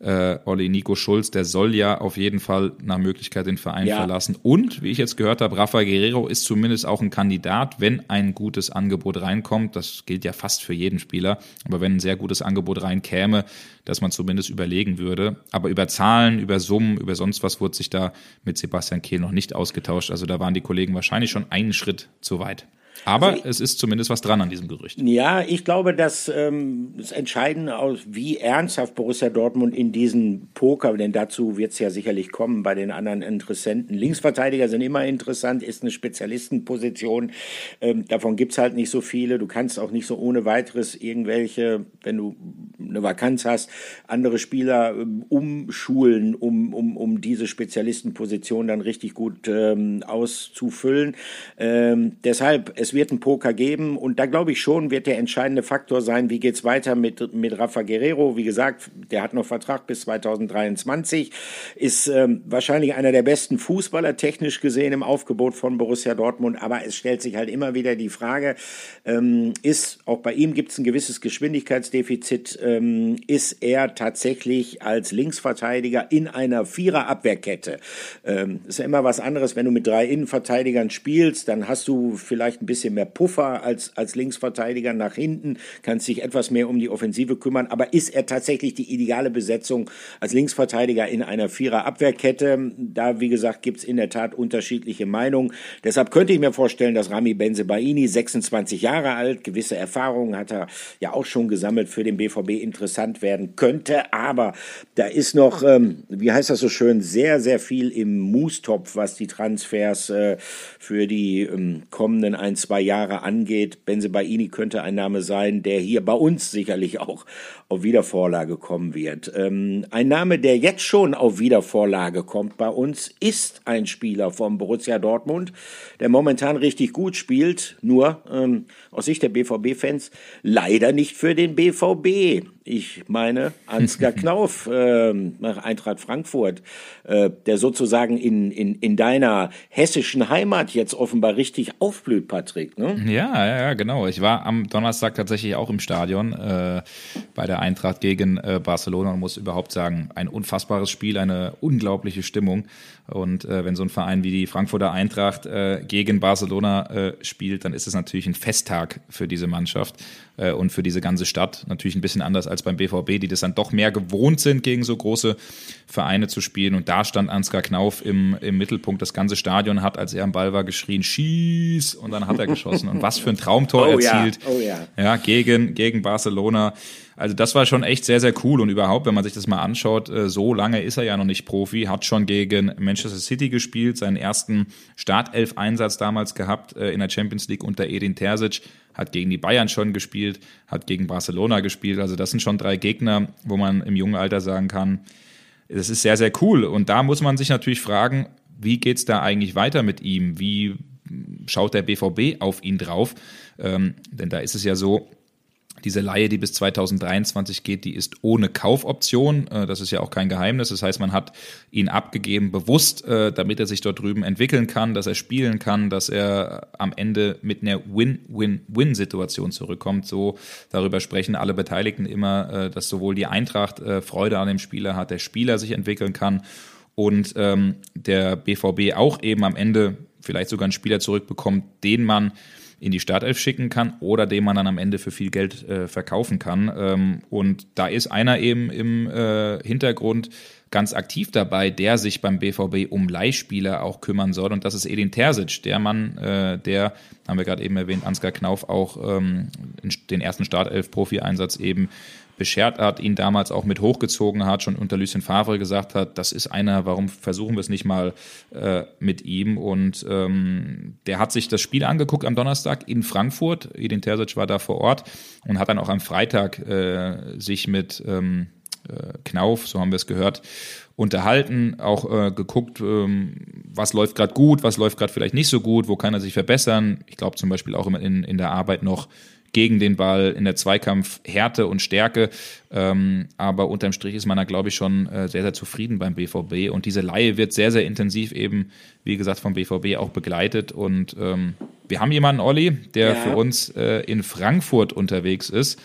äh, Olli Nico Schulz, der soll ja auf jeden Fall nach Möglichkeit den Verein ja. verlassen. Und, wie ich jetzt gehört habe, Rafa Guerrero ist zumindest auch ein Kandidat, wenn ein gutes Angebot reinkommt. Das gilt ja fast für jeden Spieler. Aber wenn ein sehr gutes Angebot reinkäme, dass man zumindest überlegen würde. Aber über Zahlen, über Summen, über sonst was wurde sich da mit Sebastian Kehl noch nicht ausgetauscht. Also da waren die Kollegen wahrscheinlich schon einen Schritt zu weit. Aber also, es ist zumindest was dran an diesem Gerücht. Ja, ich glaube, dass ähm, das Entscheidende aus, wie ernsthaft Borussia Dortmund in diesen Poker, denn dazu wird es ja sicherlich kommen bei den anderen Interessenten. Linksverteidiger sind immer interessant, ist eine Spezialistenposition. Ähm, davon gibt's halt nicht so viele. Du kannst auch nicht so ohne weiteres irgendwelche, wenn du eine Vakanz hast, andere Spieler ähm, umschulen, um, um, um diese Spezialistenposition dann richtig gut ähm, auszufüllen. Ähm, deshalb, es wird einen Poker geben und da glaube ich schon, wird der entscheidende Faktor sein, wie geht's weiter mit, mit Rafa Guerrero. Wie gesagt, der hat noch Vertrag bis 2023, ist ähm, wahrscheinlich einer der besten Fußballer technisch gesehen im Aufgebot von Borussia Dortmund, aber es stellt sich halt immer wieder die Frage, ähm, ist, auch bei ihm gibt es ein gewisses Geschwindigkeitsdefizit, ähm, ist er tatsächlich als Linksverteidiger in einer Viererabwehrkette? Ähm, ist ja immer was anderes, wenn du mit drei Innenverteidigern spielst, dann hast du vielleicht ein bisschen mehr Puffer als, als Linksverteidiger nach hinten, kannst dich etwas mehr um die Offensive kümmern. Aber ist er tatsächlich die ideale Besetzung als Linksverteidiger in einer Vierer-Abwehrkette? Da, wie gesagt, gibt's in der Tat unterschiedliche Meinungen. Deshalb könnte ich mir vorstellen, dass Rami Benzebaini, 26 Jahre alt, gewisse Erfahrungen hat er ja auch schon gesammelt, für den BVB interessant werden könnte. Aber da ist noch, ähm, wie heißt das so schön, sehr, sehr viel im Moostopf, was die Transfers äh, für die ähm, kommenden ein, zwei Jahre angeht. Benzebaini könnte ein Name sein, der hier bei uns sicherlich auch auf Wiedervorlage kommen wird. Ähm, ein Name, der jetzt schon auf Wiedervorlage kommt bei uns, ist ein Spieler vom Borussia Dortmund, der momentan richtig gut spielt, nur ähm, aus Sicht der BVB-Fans leider nicht für den BVB. Ich meine Ansgar Knauf äh, nach Eintracht Frankfurt, äh, der sozusagen in, in, in deiner hessischen Heimat jetzt offenbar richtig aufblüht, Patrick. Ne? Ja, ja, genau. Ich war am Donnerstag tatsächlich auch im Stadion äh, bei der Eintracht gegen äh, Barcelona und muss überhaupt sagen, ein unfassbares Spiel, eine unglaubliche Stimmung. Und äh, wenn so ein Verein wie die Frankfurter Eintracht äh, gegen Barcelona äh, spielt, dann ist es natürlich ein Festtag für diese Mannschaft äh, und für diese ganze Stadt. Natürlich ein bisschen anders als beim BVB, die das dann doch mehr gewohnt sind, gegen so große Vereine zu spielen. Und da stand Ansgar Knauf im, im Mittelpunkt. Das ganze Stadion hat, als er am Ball war, geschrien, schieß! Und dann hat er geschossen. Und was für ein Traumtor oh, erzielt. Ja. Oh, ja. ja, gegen, gegen Barcelona. Also das war schon echt sehr, sehr cool und überhaupt, wenn man sich das mal anschaut, äh, so lange ist er ja noch nicht Profi, hat schon gegen Manchester City gespielt, seinen ersten Startelf-Einsatz damals gehabt äh, in der Champions League unter Edin Terzic, hat gegen die Bayern schon gespielt, hat gegen Barcelona gespielt. Also das sind schon drei Gegner, wo man im jungen Alter sagen kann, das ist sehr, sehr cool. Und da muss man sich natürlich fragen, wie geht's da eigentlich weiter mit ihm? Wie schaut der BVB auf ihn drauf? Ähm, denn da ist es ja so, diese Laie, die bis 2023 geht, die ist ohne Kaufoption. Äh, das ist ja auch kein Geheimnis. Das heißt, man hat ihn abgegeben bewusst, äh, damit er sich dort drüben entwickeln kann, dass er spielen kann, dass er am Ende mit einer Win-Win-Win-Situation zurückkommt. So darüber sprechen alle Beteiligten immer, äh, dass sowohl die Eintracht Freude an dem Spieler hat, der Spieler sich entwickeln kann und ähm, der BVB auch eben am Ende vielleicht sogar einen Spieler zurückbekommt, den man in die Startelf schicken kann oder den man dann am Ende für viel Geld äh, verkaufen kann. Ähm, und da ist einer eben im äh, Hintergrund ganz aktiv dabei, der sich beim BVB um Leihspieler auch kümmern soll. Und das ist Edin Terzic, der Mann, äh, der, haben wir gerade eben erwähnt, Ansgar Knauf auch ähm, den ersten Startelf-Profi-Einsatz eben beschert hat, ihn damals auch mit hochgezogen hat, schon unter Lucien Favre gesagt hat, das ist einer, warum versuchen wir es nicht mal äh, mit ihm? Und ähm, der hat sich das Spiel angeguckt am Donnerstag in Frankfurt. Edin Terzic war da vor Ort und hat dann auch am Freitag äh, sich mit ähm, äh, Knauf, so haben wir es gehört, unterhalten, auch äh, geguckt, ähm, was läuft gerade gut, was läuft gerade vielleicht nicht so gut, wo kann er sich verbessern. Ich glaube zum Beispiel auch in, in der Arbeit noch gegen den Ball, in der Zweikampf Härte und Stärke. Ähm, aber unterm Strich ist man da, glaube ich, schon äh, sehr, sehr zufrieden beim BVB. Und diese Laie wird sehr, sehr intensiv eben, wie gesagt, vom BVB auch begleitet. Und ähm, wir haben jemanden, Olli, der ja. für uns äh, in Frankfurt unterwegs ist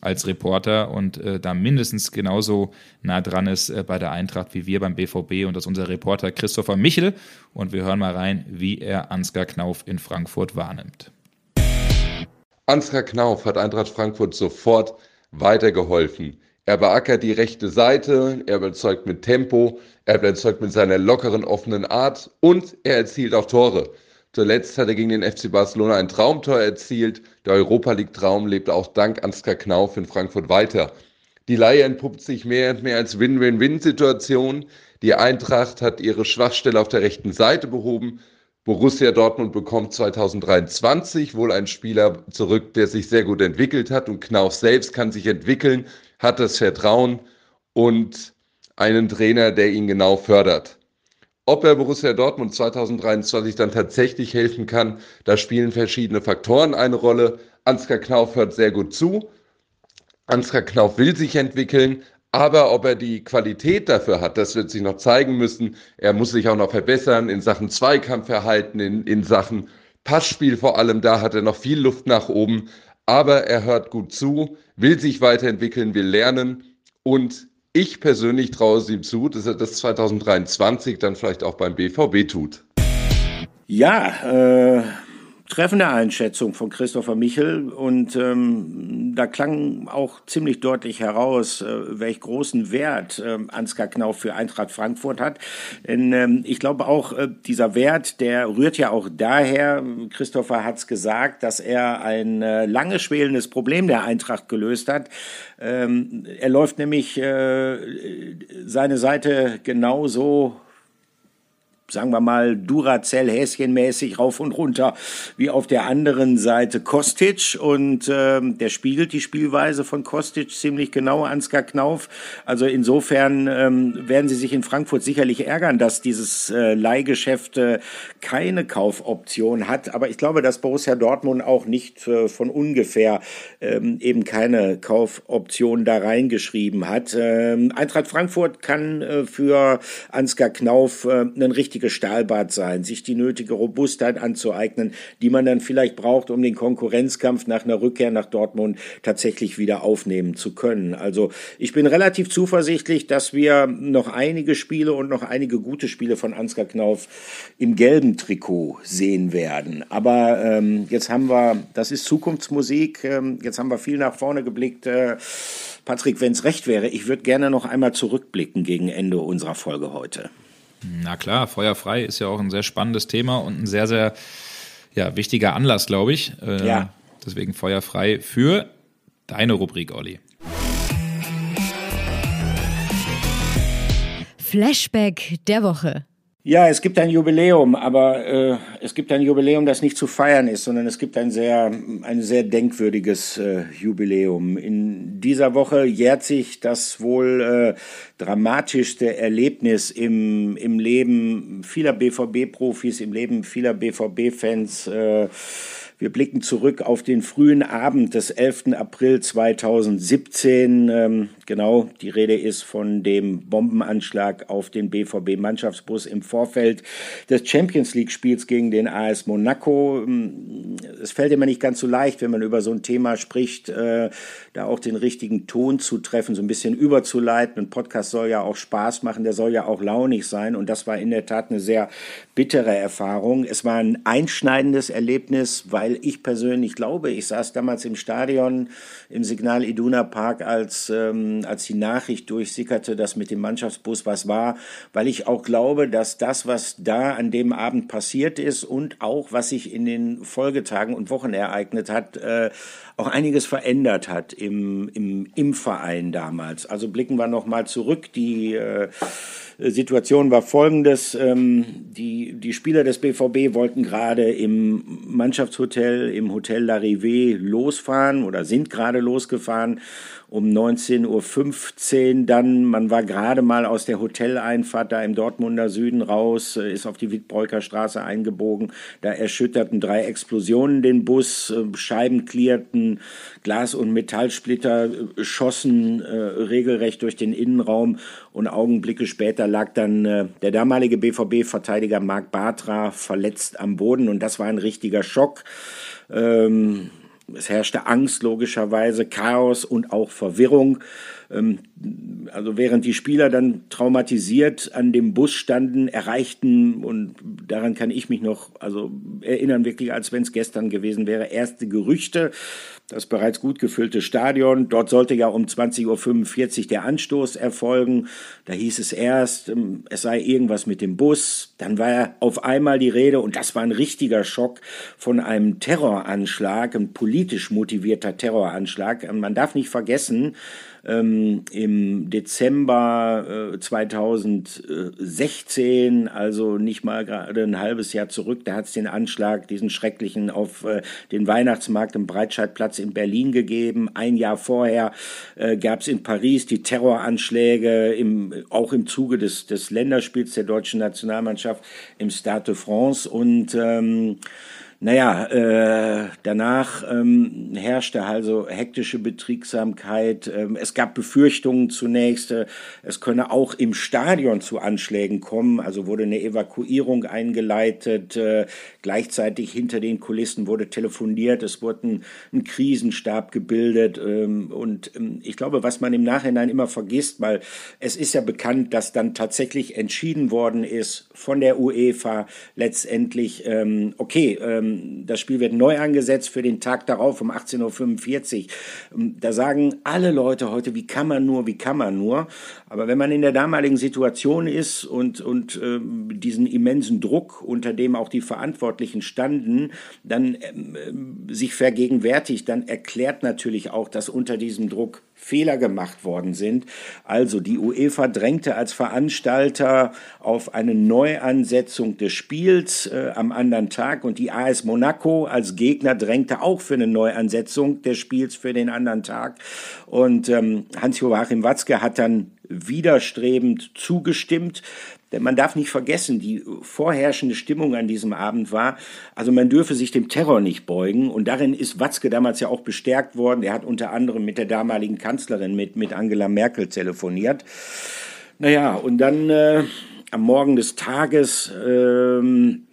als Reporter und äh, da mindestens genauso nah dran ist äh, bei der Eintracht wie wir beim BVB und das ist unser Reporter Christopher Michel und wir hören mal rein, wie er Ansgar Knauf in Frankfurt wahrnimmt. Ansgar Knauf hat Eintracht Frankfurt sofort weitergeholfen. Er beackert die rechte Seite, er überzeugt mit Tempo, er überzeugt mit seiner lockeren, offenen Art und er erzielt auch Tore. Zuletzt hat er gegen den FC Barcelona ein Traumtor erzielt. Der Europa League-Traum lebt auch dank Ansgar Knauf in Frankfurt weiter. Die Leihe entpuppt sich mehr und mehr als Win-Win-Win-Situation. Die Eintracht hat ihre Schwachstelle auf der rechten Seite behoben. Borussia Dortmund bekommt 2023 wohl einen Spieler zurück, der sich sehr gut entwickelt hat und Knauf selbst kann sich entwickeln, hat das Vertrauen und einen Trainer, der ihn genau fördert. Ob er Borussia Dortmund 2023 dann tatsächlich helfen kann, da spielen verschiedene Faktoren eine Rolle. Ansgar Knauf hört sehr gut zu. Ansgar Knauf will sich entwickeln, aber ob er die Qualität dafür hat, das wird sich noch zeigen müssen. Er muss sich auch noch verbessern in Sachen Zweikampfverhalten, in, in Sachen Passspiel vor allem. Da hat er noch viel Luft nach oben. Aber er hört gut zu, will sich weiterentwickeln, will lernen. Und ich persönlich traue es ihm zu, dass er das 2023 dann vielleicht auch beim BVB tut. Ja, äh, treffende Einschätzung von Christopher Michel und ähm, da klang auch ziemlich deutlich heraus, äh, welch großen Wert äh, Ansgar Knauf für Eintracht Frankfurt hat. Denn ähm, ich glaube auch, äh, dieser Wert, der rührt ja auch daher, Christopher hat es gesagt, dass er ein äh, lange schwelendes Problem der Eintracht gelöst hat. Ähm, er läuft nämlich äh, seine Seite genauso sagen wir mal, Duracell häschenmäßig rauf und runter, wie auf der anderen Seite Kostic. Und ähm, der spiegelt die Spielweise von Kostic ziemlich genau, Ansgar Knauf. Also insofern ähm, werden sie sich in Frankfurt sicherlich ärgern, dass dieses äh, Leihgeschäft äh, keine Kaufoption hat. Aber ich glaube, dass Borussia Dortmund auch nicht äh, von ungefähr ähm, eben keine Kaufoption da reingeschrieben hat. Ähm, Eintracht Frankfurt kann äh, für Ansgar Knauf äh, einen richtigen nötige Stahlbad sein, sich die nötige Robustheit anzueignen, die man dann vielleicht braucht, um den Konkurrenzkampf nach einer Rückkehr nach Dortmund tatsächlich wieder aufnehmen zu können. Also ich bin relativ zuversichtlich, dass wir noch einige Spiele und noch einige gute Spiele von Ansgar Knauf im gelben Trikot sehen werden. Aber ähm, jetzt haben wir, das ist Zukunftsmusik, ähm, jetzt haben wir viel nach vorne geblickt. Äh, Patrick, wenn es recht wäre, ich würde gerne noch einmal zurückblicken gegen Ende unserer Folge heute. Na klar, feuerfrei ist ja auch ein sehr spannendes Thema und ein sehr, sehr ja, wichtiger Anlass, glaube ich. Äh, ja. Deswegen feuerfrei für deine Rubrik, Olli. Flashback der Woche. Ja, es gibt ein Jubiläum, aber äh, es gibt ein Jubiläum, das nicht zu feiern ist, sondern es gibt ein sehr, ein sehr denkwürdiges äh, Jubiläum. In dieser Woche jährt sich das wohl äh, dramatischste Erlebnis im, im Leben vieler BVB-Profis, im Leben vieler BVB-Fans. Äh, wir blicken zurück auf den frühen Abend des 11. April 2017. Ähm, genau, die Rede ist von dem Bombenanschlag auf den BVB-Mannschaftsbus im Vorfeld des Champions League-Spiels gegen den AS Monaco. Ähm, es fällt immer nicht ganz so leicht, wenn man über so ein Thema spricht, äh, da auch den richtigen Ton zu treffen, so ein bisschen überzuleiten. Ein Podcast soll ja auch Spaß machen, der soll ja auch launig sein. Und das war in der Tat eine sehr bittere Erfahrung. Es war ein einschneidendes Erlebnis, weil weil ich persönlich glaube, ich saß damals im Stadion im Signal Iduna Park, als, ähm, als die Nachricht durchsickerte, dass mit dem Mannschaftsbus was war, weil ich auch glaube, dass das, was da an dem Abend passiert ist und auch was sich in den Folgetagen und Wochen ereignet hat, äh, auch einiges verändert hat im, im, im Verein damals. Also blicken wir nochmal zurück. Die äh, Situation war folgendes. Ähm, die, die Spieler des BVB wollten gerade im Mannschaftshotel, im Hotel L'Arrivée losfahren oder sind gerade losgefahren um 19.15 Uhr dann, man war gerade mal aus der Hoteleinfahrt da im Dortmunder Süden raus, äh, ist auf die Wittbreuker Straße eingebogen, da erschütterten drei Explosionen den Bus, äh, Scheiben klirrten, Glas- und Metallsplitter äh, schossen äh, regelrecht durch den Innenraum. Und Augenblicke später lag dann äh, der damalige BVB-Verteidiger Marc Bartra verletzt am Boden. Und das war ein richtiger Schock. Ähm, es herrschte Angst logischerweise, Chaos und auch Verwirrung. Ähm, also während die Spieler dann traumatisiert an dem Bus standen, erreichten, und daran kann ich mich noch also erinnern, wirklich als wenn es gestern gewesen wäre, erste Gerüchte, das bereits gut gefüllte Stadion. Dort sollte ja um 20.45 Uhr der Anstoß erfolgen. Da hieß es erst, ähm, es sei irgendwas mit dem Bus. Dann war auf einmal die Rede, und das war ein richtiger Schock, von einem Terroranschlag, ein politisch motivierter Terroranschlag. Man darf nicht vergessen, ähm, im Dezember äh, 2016, also nicht mal gerade ein halbes Jahr zurück, da hat es den Anschlag, diesen schrecklichen, auf äh, den Weihnachtsmarkt im Breitscheidplatz in Berlin gegeben. Ein Jahr vorher äh, gab es in Paris die Terroranschläge, im, auch im Zuge des, des Länderspiels der deutschen Nationalmannschaft im Stade de France und ähm, naja, äh, danach ähm, herrschte also hektische Betriebsamkeit. Ähm, es gab Befürchtungen zunächst, äh, es könne auch im Stadion zu Anschlägen kommen. Also wurde eine Evakuierung eingeleitet. Äh, gleichzeitig hinter den Kulissen wurde telefoniert. Es wurde ein, ein Krisenstab gebildet. Ähm, und ähm, ich glaube, was man im Nachhinein immer vergisst, weil es ist ja bekannt, dass dann tatsächlich entschieden worden ist von der UEFA letztendlich, ähm, okay, ähm, das Spiel wird neu angesetzt für den Tag darauf um 18.45 Uhr. Ähm, da sagen alle Leute heute, wie kann man nur, wie kann man nur. Aber wenn man in der damaligen Situation ist und, und äh, diesen immensen Druck, unter dem auch die Verantwortlichen standen, dann äh, sich vergegenwärtigt, dann erklärt natürlich auch, dass unter diesem Druck Fehler gemacht worden sind. Also die UEFA drängte als Veranstalter auf eine Neuansetzung des Spiels äh, am anderen Tag und die AS Monaco als Gegner drängte auch für eine Neuansetzung des Spiels für den anderen Tag. Und ähm, Hans-Joachim Watzke hat dann widerstrebend zugestimmt. Denn man darf nicht vergessen, die vorherrschende Stimmung an diesem Abend war, also man dürfe sich dem Terror nicht beugen. Und darin ist Watzke damals ja auch bestärkt worden. Er hat unter anderem mit der damaligen Kanzlerin, mit, mit Angela Merkel telefoniert. Naja, und dann äh, am Morgen des Tages ähm,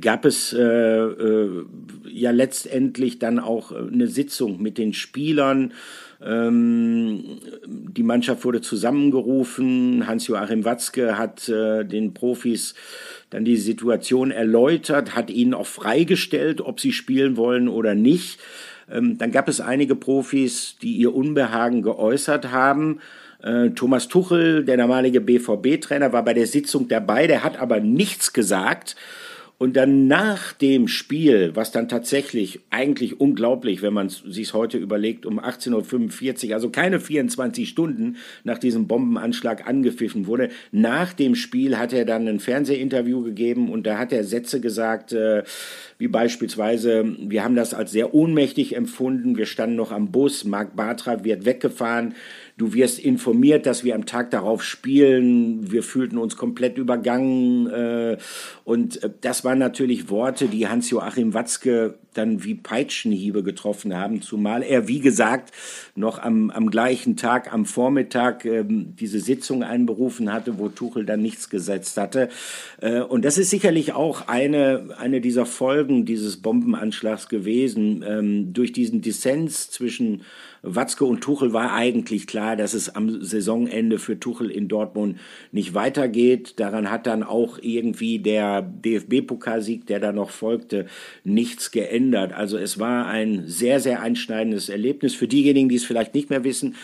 gab es äh, äh, ja letztendlich dann auch eine Sitzung mit den Spielern die Mannschaft wurde zusammengerufen. Hans-Joachim Watzke hat äh, den Profis dann die Situation erläutert, hat ihnen auch freigestellt, ob sie spielen wollen oder nicht. Ähm, dann gab es einige Profis, die ihr Unbehagen geäußert haben. Äh, Thomas Tuchel, der damalige BVB-Trainer, war bei der Sitzung dabei, der hat aber nichts gesagt Und dann nach dem Spiel, was dann tatsächlich eigentlich unglaublich, wenn man sich heute überlegt, um 18.45 Uhr, also keine 24 Stunden nach diesem Bombenanschlag angepfiffen wurde, nach dem Spiel hat er dann ein Fernsehinterview gegeben und da hat er Sätze gesagt, äh, wie beispielsweise, wir haben das als sehr ohnmächtig empfunden, wir standen noch am Bus, Marc Bartra wird weggefahren, Du wirst informiert, dass wir am Tag darauf spielen. Wir fühlten uns komplett übergangen. Äh, und äh, das waren natürlich Worte, die Hans-Joachim Watzke dann wie Peitschenhiebe getroffen haben, zumal er, wie gesagt, noch am, am gleichen Tag, am Vormittag ähm, diese Sitzung einberufen hatte, wo Tuchel dann nichts gesetzt hatte. Äh, und das ist sicherlich auch eine, eine dieser Folgen dieses Bombenanschlags gewesen, ähm, durch diesen Dissens zwischen Watzke und Tuchel war eigentlich klar, dass es am Saisonende für Tuchel in Dortmund nicht weitergeht. Daran hat dann auch irgendwie der DFB-Pokalsieg, der da noch folgte, nichts geändert. Also es war ein sehr, sehr einschneidendes Erlebnis. Für diejenigen, die es vielleicht nicht mehr wissen,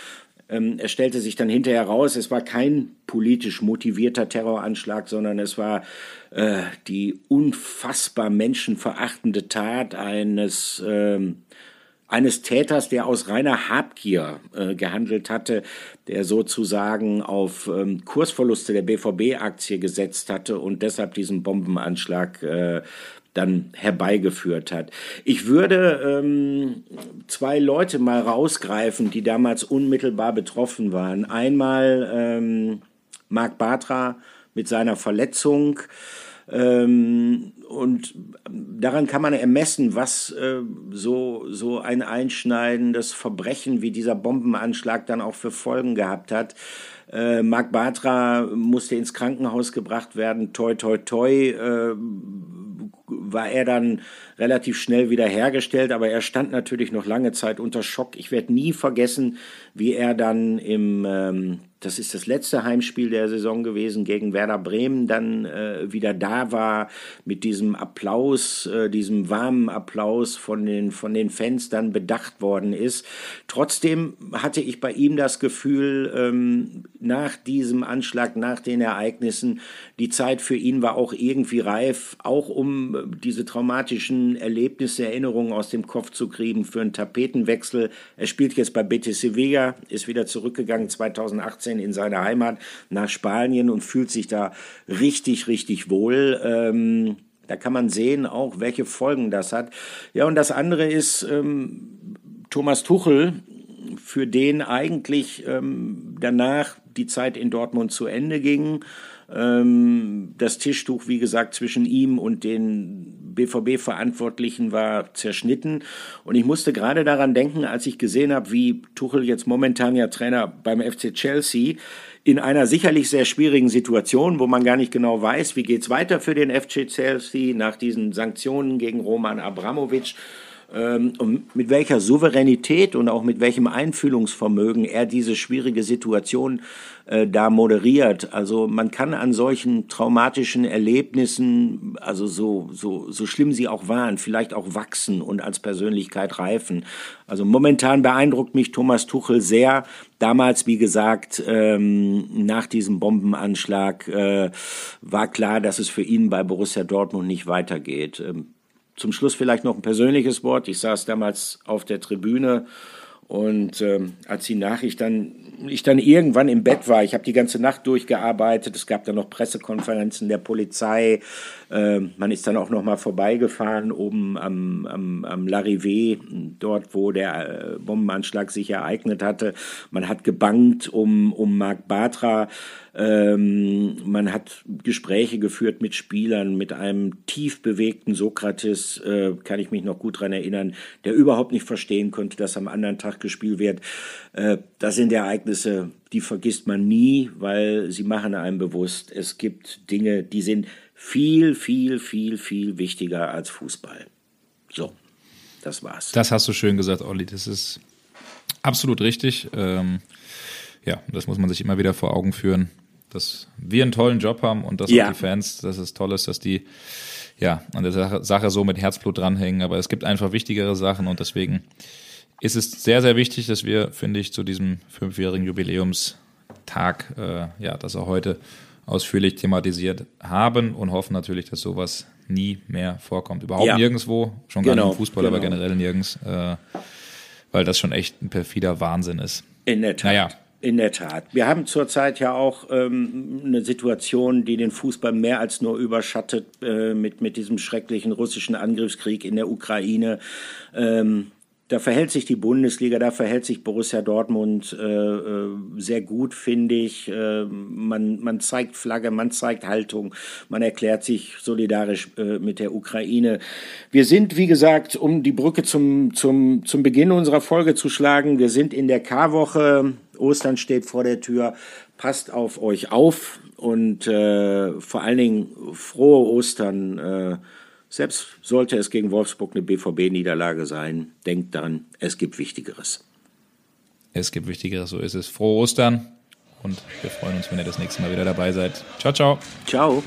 ähm, es stellte sich dann hinterher raus, es war kein politisch motivierter Terroranschlag, sondern es war äh, die unfassbar menschenverachtende Tat eines ähm, eines Täters, der aus reiner Habgier äh, gehandelt hatte, der sozusagen auf ähm, Kursverluste der BVB-Aktie gesetzt hatte und deshalb diesen Bombenanschlag äh, dann herbeigeführt hat. Ich würde ähm, zwei Leute mal rausgreifen, die damals unmittelbar betroffen waren. Einmal ähm, Marc Bartra mit seiner Verletzung. Ähm, und daran kann man ermessen, was äh, so, so ein einschneidendes Verbrechen wie dieser Bombenanschlag dann auch für Folgen gehabt hat. Äh, Marc Bartra musste ins Krankenhaus gebracht werden. Toi, toi, toi. Äh, war er dann relativ schnell wieder hergestellt, aber er stand natürlich noch lange Zeit unter Schock. Ich werde nie vergessen, wie er dann im ähm, das ist das letzte Heimspiel der Saison gewesen gegen Werder Bremen, dann äh, wieder da war mit diesem Applaus, äh, diesem warmen Applaus von den, von den Fans dann bedacht worden ist. Trotzdem hatte ich bei ihm das Gefühl, ähm, nach diesem Anschlag, nach den Ereignissen, die Zeit für ihn war auch irgendwie reif, auch um diese traumatischen Erlebnisse, Erinnerungen aus dem Kopf zu kriegen für einen Tapetenwechsel. Er spielt jetzt bei Betis Sevilla, ist wieder zurückgegangen 2018 Fernsehen in seiner Heimat nach Spanien und fühlt sich da richtig, richtig wohl. Ähm, da kann man sehen auch, welche Folgen das hat. Ja, und das andere ist ähm, Thomas Tuchel, für den eigentlich ähm, danach die Zeit in Dortmund zu Ende ging. Ähm, das Tischtuch, wie gesagt, zwischen ihm und den BVB-Verantwortlichen war zerschnitten. Und ich musste gerade daran denken, als ich gesehen habe, wie Tuchel jetzt momentan ja Trainer beim FC Chelsea in einer sicherlich sehr schwierigen Situation, wo man gar nicht genau weiß, wie geht's weiter für den FC Chelsea nach diesen Sanktionen gegen Roman Abramowitsch und mit welcher Souveränität und auch mit welchem Einfühlungsvermögen er diese schwierige Situation äh, da moderiert. Also man kann an solchen traumatischen Erlebnissen, also so, so, so schlimm sie auch waren, vielleicht auch wachsen und als Persönlichkeit reifen. Also momentan beeindruckt mich Thomas Tuchel sehr. Damals, wie gesagt, ähm, nach diesem Bombenanschlag äh, war klar, dass es für ihn bei Borussia Dortmund nicht weitergeht. Ähm, zum Schluss vielleicht noch ein persönliches Wort. Ich saß damals auf der Tribüne und ähm, als die Nachricht dann, ich dann irgendwann im Bett war, ich habe die ganze Nacht durchgearbeitet, es gab dann noch Pressekonferenzen der Polizei, äh, man ist dann auch noch mal vorbeigefahren oben am, am, am Larivé, dort wo der äh, Bombenanschlag sich ereignet hatte. Man hat gebankt um, um Marc Bartra. Ähm, man hat Gespräche geführt mit Spielern, mit einem tief bewegten Sokrates, äh, kann ich mich noch gut dran erinnern, der überhaupt nicht verstehen konnte, dass am anderen Tag gespielt wird. Äh, das sind Ereignisse, die vergisst man nie, weil sie machen einem bewusst, es gibt Dinge, die sind viel, viel, viel, viel wichtiger als Fußball. So, das war's. Das hast du schön gesagt, Olli. Das ist absolut richtig. Ähm, ja, das muss man sich immer wieder vor Augen führen dass wir einen tollen Job haben und dass ja. auch die Fans, dass es toll ist, dass die ja an der Sache, Sache so mit Herzblut dranhängen. Aber es gibt einfach wichtigere Sachen und deswegen ist es sehr, sehr wichtig, dass wir, finde ich, zu diesem fünfjährigen Jubiläumstag, äh, ja, dass er heute ausführlich thematisiert haben und hoffen natürlich, dass sowas nie mehr vorkommt. Überhaupt ja. nirgendwo, schon gar genau, nicht im Fußball, genau. aber generell nirgends, äh, weil das schon echt ein perfider Wahnsinn ist. In der Tat. Naja. In der Tat. Wir haben zurzeit ja auch ähm, eine Situation, die den Fußball mehr als nur überschattet äh, mit, mit diesem schrecklichen russischen Angriffskrieg in der Ukraine. Ähm, da verhält sich die Bundesliga, da verhält sich Borussia Dortmund äh, äh, sehr gut, finde ich. Äh, man, man zeigt Flagge, man zeigt Haltung, man erklärt sich solidarisch äh, mit der Ukraine. Wir sind, wie gesagt, um die Brücke zum, zum, zum Beginn unserer Folge zu schlagen, wir sind in der Karwoche. Ostern steht vor der Tür. Passt auf euch auf und äh, vor allen Dingen frohe Ostern äh, selbst sollte es gegen Wolfsburg eine BVB-Niederlage sein, denkt daran, es gibt Wichtigeres. Es gibt Wichtigeres, so ist es. Frohe Ostern und wir freuen uns, wenn ihr das nächste Mal wieder dabei seid. Ciao, ciao. Ciao.